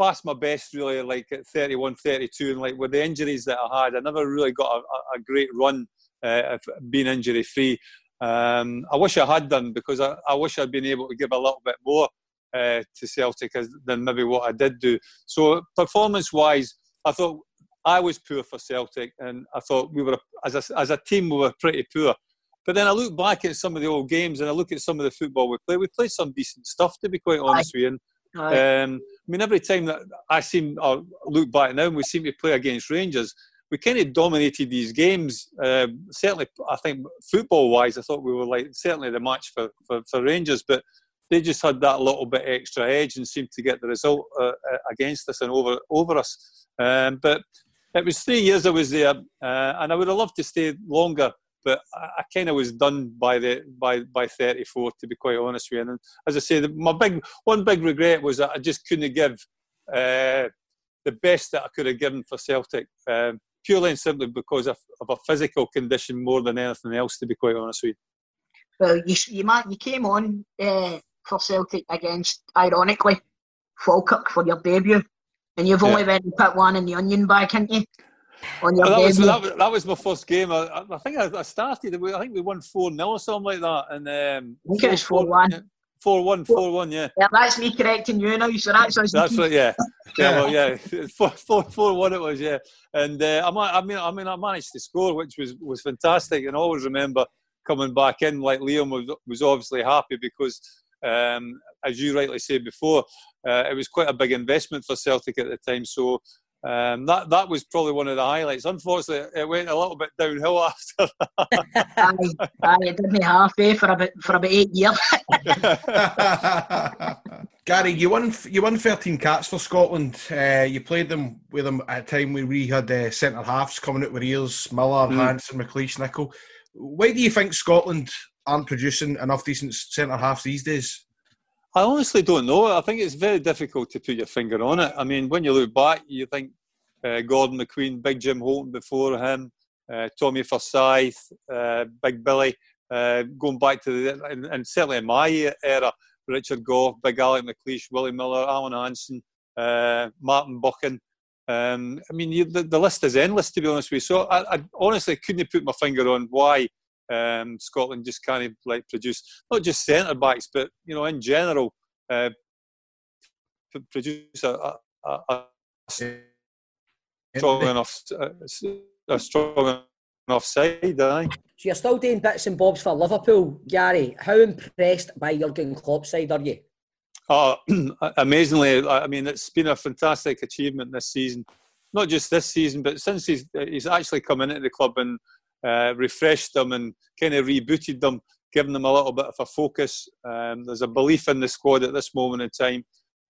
past my best really like at 31 32 and like with the injuries that I had I never really got a, a great run uh, being injury free um, I wish I had done because I, I, wish I'd been able to give a little bit more uh, to Celtic as, than maybe what I did do so performance wise I thought I was poor for Celtic and I thought we were as a, as a team we were pretty poor but then I look back at some of the old games and I look at some of the football we played. We played some decent stuff, to be quite honest with you. Um, I mean, every time that I seem or look back now, and we seem to play against Rangers, we kind of dominated these games. Uh, certainly, I think football-wise, I thought we were like certainly the match for, for, for, Rangers, but they just had that little bit extra edge and seemed to get the result uh, uh against us and over over us. Um, but it was three years I was there, uh, and I would have loved to stay longer but I, I kind of was done by the by by 34 to be quite honest with you. And as I say, the, my big one big regret was that I just couldn't give uh, the best that I could have given for Celtic, um, purely and simply because of, of, a physical condition more than anything else. To be quite honest with you. Well, you you, you came on uh, for Celtic against, ironically, Falkirk for your debut, and you've only yeah. went put one in the onion bag, haven't you? on your well, that, was, that, was, that was my first game. I, I think I, I, started. I think we won four 0 or something like that, and um, I think it was four one. Four one, four one, yeah. Yeah, that's me correcting you now. So that's that's right. Yeah, [laughs] yeah, well, yeah. [laughs] Four, four, four one it was, yeah. And uh, I, I mean, I mean, I managed to score, which was was fantastic. And I always remember coming back in. Like Liam was was obviously happy because, um, as you rightly said before, uh, it was quite a big investment for Celtic at the time. So um, that that was probably one of the highlights. Unfortunately, it went a little bit downhill [laughs] after that. aye, aye, it did me halfway for about for about eight years. [laughs] Gary, you won you won thirteen caps for Scotland. Uh, you played them with them at a time when we had uh, centre halves coming out with ears: Miller, mm. Hansen, McLeish, Nicol. Why do you think Scotland aren't producing enough decent centre halves these days? I honestly don't know. I think it's very difficult to put your finger on it. I mean, when you look back, you think uh, Gordon McQueen, Big Jim Holton before him, uh, Tommy Forsyth, uh, Big Billy, uh, going back to the, and, and, certainly in my era, Richard Gough, Big Alec McLeish, Willie Miller, Alan Hansen, uh, Martin Buchan. Um, I mean, you, the, the, list is endless, to be honest with you. So I, I honestly couldn't put my finger on why um, Scotland just kind of like produce not just centre backs, but you know in general uh, produce a, a, a strong enough a strong enough side. Aye. So you're still doing bits and bobs for Liverpool, Gary. How impressed by Jurgen Klopp's side are you? [clears throat] Oh, amazingly! I mean, it's been a fantastic achievement this season. Not just this season, but since he's he's actually come into the club and uh, refreshed them and kind of rebooted them, given them a little bit of a focus. Um, there's a belief in the squad at this moment in time,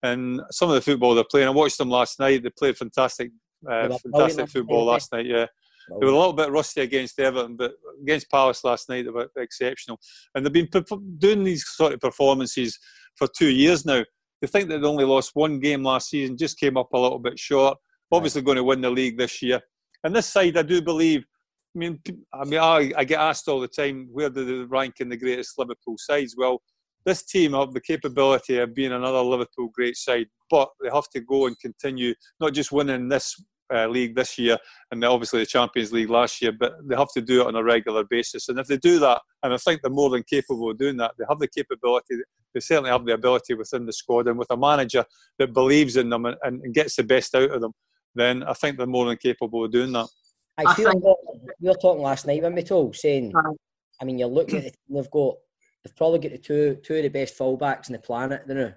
and some of the football they're playing. I watched them last night. They played fantastic, uh, fantastic football last night. Yeah. They were a little bit rusty against Everton, but against Palace last night they were exceptional. And they've been doing these sort of performances for two years now. They think that they only lost one game last season, just came up a little bit short. Obviously, going to win the league this year. And this side, I do believe, I mean, I mean, I, I get asked all the time, where do they rank in the greatest Liverpool sides? Well, this team have the capability of being another Liverpool great side, but they have to go and continue not just winning this uh, League this year, and obviously the Champions League last year. But they have to do it on a regular basis, and if they do that, and I think they're more than capable of doing that, they have the capability. They certainly have the ability within the squad, and with a manager that believes in them and, and gets the best out of them, then I think they're more than capable of doing that. I feel like we were talking last night when we Tol, saying, I mean, you're looking at the team they've got, they've probably got the two two of the best fullbacks in the planet, you know.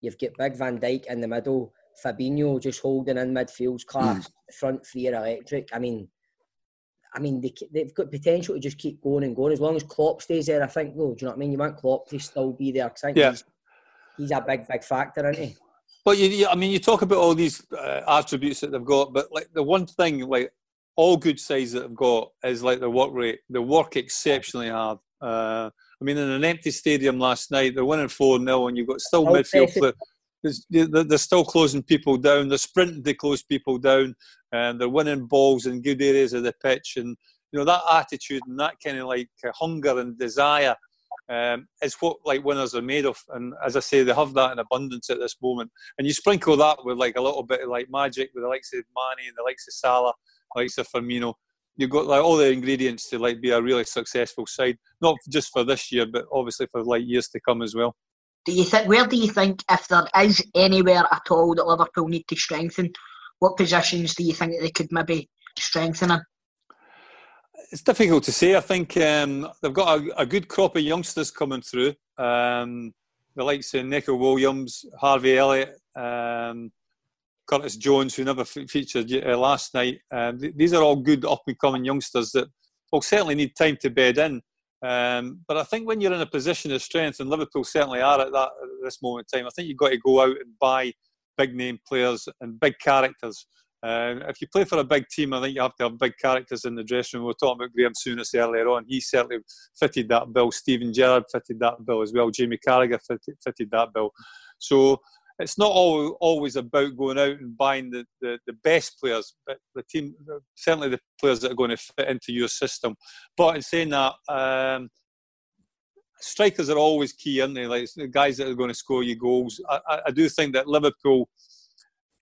You've got Big Van Dijk in the middle, Fabinho just holding in midfield's class, mm. front three are electric. I mean, I mean, they, they've got potential to just keep going and going as long as Klopp stays there. I think, though, do you know what I mean? You want Klopp to still be there because yeah. he's, he's a big, big factor, isn't he? But you, you, I mean, you talk about all these uh, attributes that they've got, but like the one thing, like all good sides that have got is like the work rate. They work exceptionally hard. Uh, I mean, in an empty stadium last night, they're winning 4 0, and you've got still oh, midfield. they're still closing people down. They're sprinting to close people down, and they're winning balls in good areas of the pitch. And you know that attitude and that kind of like hunger and desire um, is what like winners are made of. And as I say, they have that in abundance at this moment. And you sprinkle that with like a little bit of like magic with the likes of Mane and the likes of Salah like Sir Firmino. You've got like all the ingredients to like be a really successful side, not just for this year, but obviously for like years to come as well. Do you think? Where do you think, if there is anywhere at all that Liverpool need to strengthen, what positions do you think that they could maybe strengthen in? It's difficult to say. I think um, they've got a, a, good crop of youngsters coming through. Um, the likes of Neco Williams, Harvey Elliott, um, Curtis Jones, who never featured uh, last night. Um, th- these are all good up and coming youngsters that will certainly need time to bed in. Um, but I think when you're in a position of strength, and Liverpool certainly are at that at this moment in time, I think you've got to go out and buy big name players and big characters. Uh, if you play for a big team, I think you have to have big characters in the dressing room. We were talking about Graeme Souness earlier on. He certainly fitted that bill. Steven Gerrard fitted that bill as well. Jamie Carragher fitted, fitted that bill. So it's not all, always about going out and buying the, the, the, best players, but the team, certainly the players that are going to fit into your system. But in saying that, um, strikers are always key, aren't they? Like the guys that are going to score you goals. I, I, I do think that Liverpool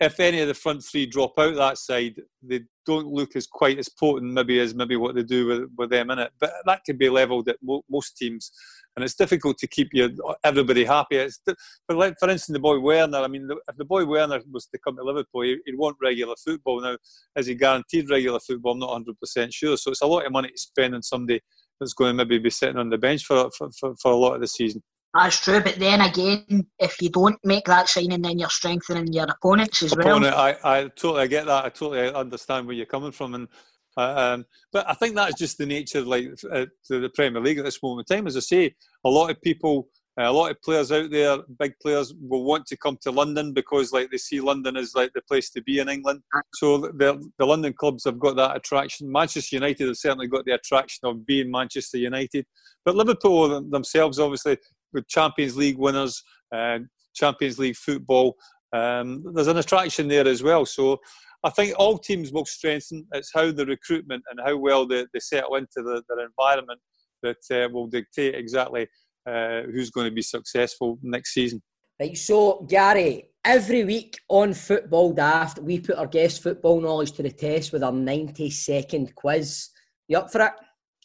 if any of the front three drop out that side, they don't look as quite as potent maybe as maybe what they do with, with them in it. But that can be levelled at mo- most teams, and it's difficult to keep you everybody happy. It's but like for instance, the boy Werner. I mean, if the boy Werner was to come to Liverpool, he'd want regular football. Now, is he guaranteed regular football? I'm not 100 percent sure. So it's a lot of money to spend on somebody that's going to maybe be sitting on the bench for for, for, for a lot of the season. That's true, but then again, if you don't make that signing, then you're strengthening your opponents as Opponent, well. I, I totally get that. I totally understand where you're coming from, and uh, um, but I think that's just the nature, of like uh, to the Premier League at this moment in time. As I say, a lot of people, uh, a lot of players out there, big players, will want to come to London because, like, they see London as like the place to be in England. So the the London clubs have got that attraction. Manchester United have certainly got the attraction of being Manchester United, but Liverpool themselves, obviously, with Champions League winners, uh, Champions League football. Um, there's an attraction there as well. So I think all teams will strengthen. It's how the recruitment and how well they, they settle into the, their environment that uh, will dictate exactly uh, who's going to be successful next season. Right, so Gary, every week on Football Daft, we put our guest football knowledge to the test with our 90 second quiz. You up for it?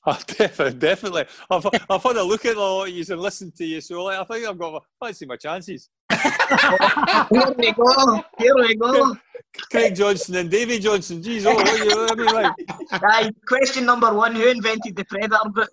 [laughs] Oh, definitely, definitely. I've, I've had a look at a lot of you and listened to you, so like, I think I've got. I fancy my chances. [laughs] Here we go. Here we go. Craig Johnson and Davy Johnson. Jeez, oh, what you, I mean, like. [laughs] Right, question number one: Who invented the Predator boot?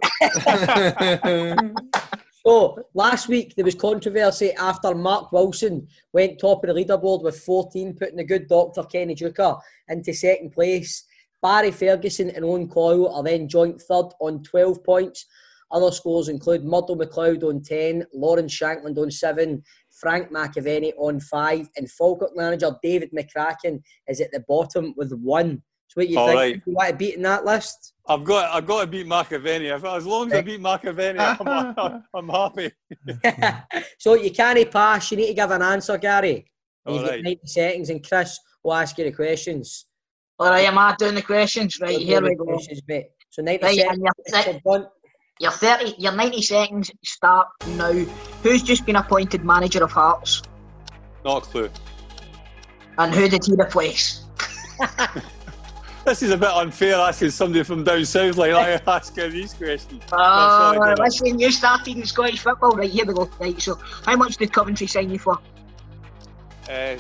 so last week there was controversy after Mark Wilson went top of the leaderboard with 14, putting the good doctor Kenny Deuchar into second place. Barry Ferguson and Owen Coyle are then joint third on 12 points. Other scores include Murdo McLeod on 10, Lawrence Shankland on 7, Frank McAvennie on 5, and Falkirk manager David McCracken is at the bottom with 1. So what you All think? Right. You want to beat in that list? I've got I've got to beat McAvennie. As long as I beat McAvennie, I'm, [laughs] [laughs] I'm happy. [laughs] so you can't pass. You need to give an answer, Gary. All You've right. got 90 seconds, and Chris will ask you the questions. All right, I am I doing the questions? Right, here we go. So 90 right, seconds. You're, you're 30, your 90 seconds start now. Who's just been appointed manager of Hearts? Not a clue. And who did he replace? [laughs] This is a bit unfair asking somebody from down south like that [laughs] asking these questions. Oh, No, sorry, Gordon. listen, you started in Scottish football. Right, here we go. Right, so how much did Coventry sign you for? Uh,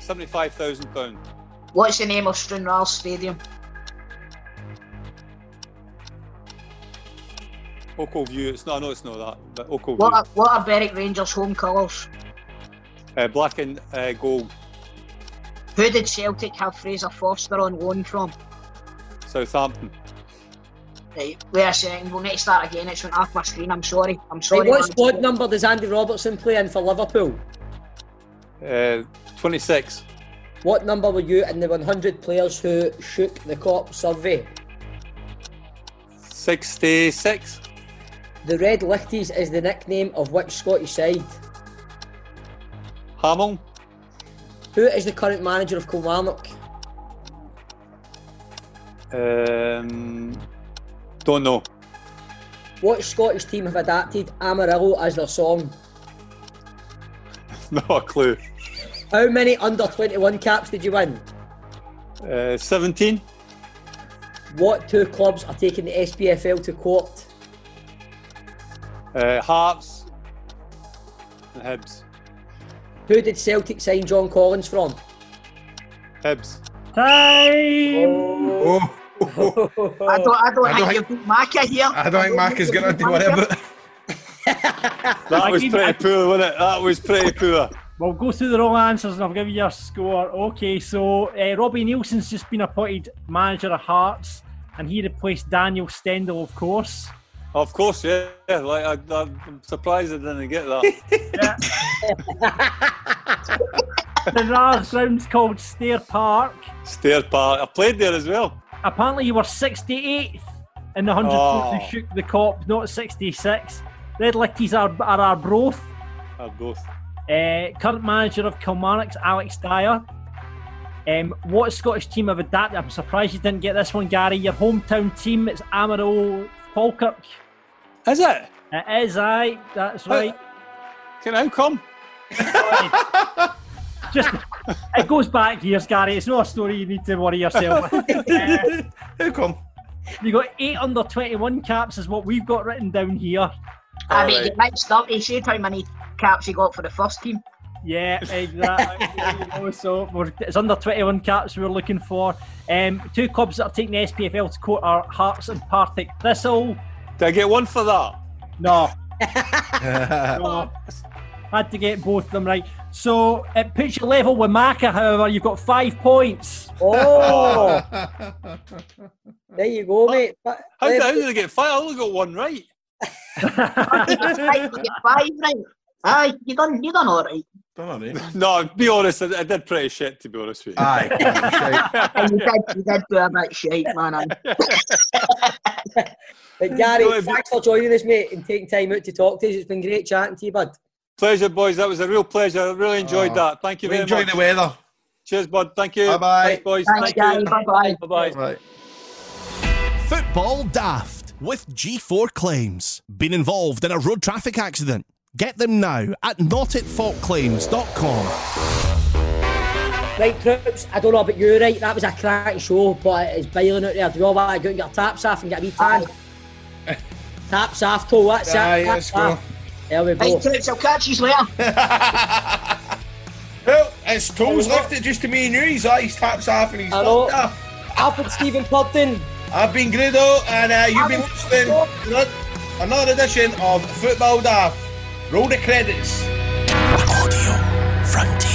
Seventy-five thousand pound. What's the name of Stranraer Stadium? Oakville View. It's not. I know it's not that, but Oakville What View. are, what are Berwick Rangers' home colours? Uh, black and uh, gold. Who did Celtic have Fraser Forster on loan from? Southampton. Right, wait a second. We'll need to start again. It's went off my screen. I'm sorry. I'm Right, sorry. what squad number does Andy Robertson play in for Liverpool? Uh, Twenty-six. What number were you in the 100 players who shook the Kop survey? Sixty-six. The Red Lichties is the nickname of which Scottish side? Hamill. Who is the current manager of Kilmarnock? Um, don't know. What Scottish team have adapted Amarillo as their song? [laughs] Not a clue. How many under 21 caps did you win? Uh, Seventeen. What two clubs are taking the SPFL to court? Uh, Hearts. And Hibs. Who did Celtic sign John Collins from? Hibs. Time. Oh, [laughs] I don't, I don't I think don't you've got Maka here. I don't think Mark is going to do [laughs] whatever. That was pretty poor, wasn't it? That was pretty poor. We'll go through the wrong answers and I'll give you your score. Okay, so uh, Robbie Neilson's just been appointed manager of Hearts and he replaced Daniel Stendel, of course. Of course, yeah. yeah, Like I, I'm surprised I didn't get that. [laughs] The Rars ground's called Stair Park. Stair Park. I played there as well. Apparently, you were 68th in the 100 Oh. who shook the Kop, not 66. Red Lichties are, are Arbroath. Are both. Uh, current manager of Kilmarnock's Alex Dyer. Um, what Scottish team have adapted? I'm surprised you didn't get this one, Gary. Your hometown team, it's Amarillo Falkirk. Is it? It is, aye, that's right. Can how come? [laughs] Just it goes back years, Gary. It's not a story you need to worry yourself. with. Uh, How come? you got eight under 21 caps, is what we've got written down here. I mean, Alright. you mixed up. He said how many caps he got for the first team. Yeah, exactly. [laughs] You go. so we're, it's under 21 caps we're looking for. Um, two clubs that are taking the SPFL to court are Hearts and Partick Thistle. Did I get one for that? No, [laughs] no. Had to get both of them right. So it puts you level with Maka, however, you've got five points. Oh, [laughs] there you go, mate. But- How did, how did I get five? I only got one right. Right, five, right? Aye, you done, you done all right. Don't know. No, be honest, I, I did pretty shit to be honest with you. Aye. [laughs] And you did, you did do a bit shite, man. aye. [laughs] But Gary, No, thanks for joining us, mate, and taking time out to talk to us. It's been great chatting to you, bud. Pleasure, boys. That was a real pleasure. I really enjoyed Oh, that. Thank you We very enjoy much. the weather. Cheers, bud. Thank you. Bye-bye. Thanks, boys. Thanks, Thank Gary. you. Bye bye. Bye bye. Right. Football Daft with G4 Claims. Been involved in a road traffic accident? Get them now at notitfaultclaims.com. Right, troops, I don't know about you, right? That was a cracking show, but it's boiling out there. Do you all want to go and get your taps off and get a wee tan? [laughs] taps off, toe, that's Aye, it. let's taps go. off. There we go. Right, troops, I'll catch you later. [laughs] Well, it's toes left it just to me and you. He's, he's taps off and he's I know. fucked off. Alfred Stephen Purdon. I've been Grado, and uh, you've been listening to another edition of Football Daft. Roll the credits. Audio Frontier.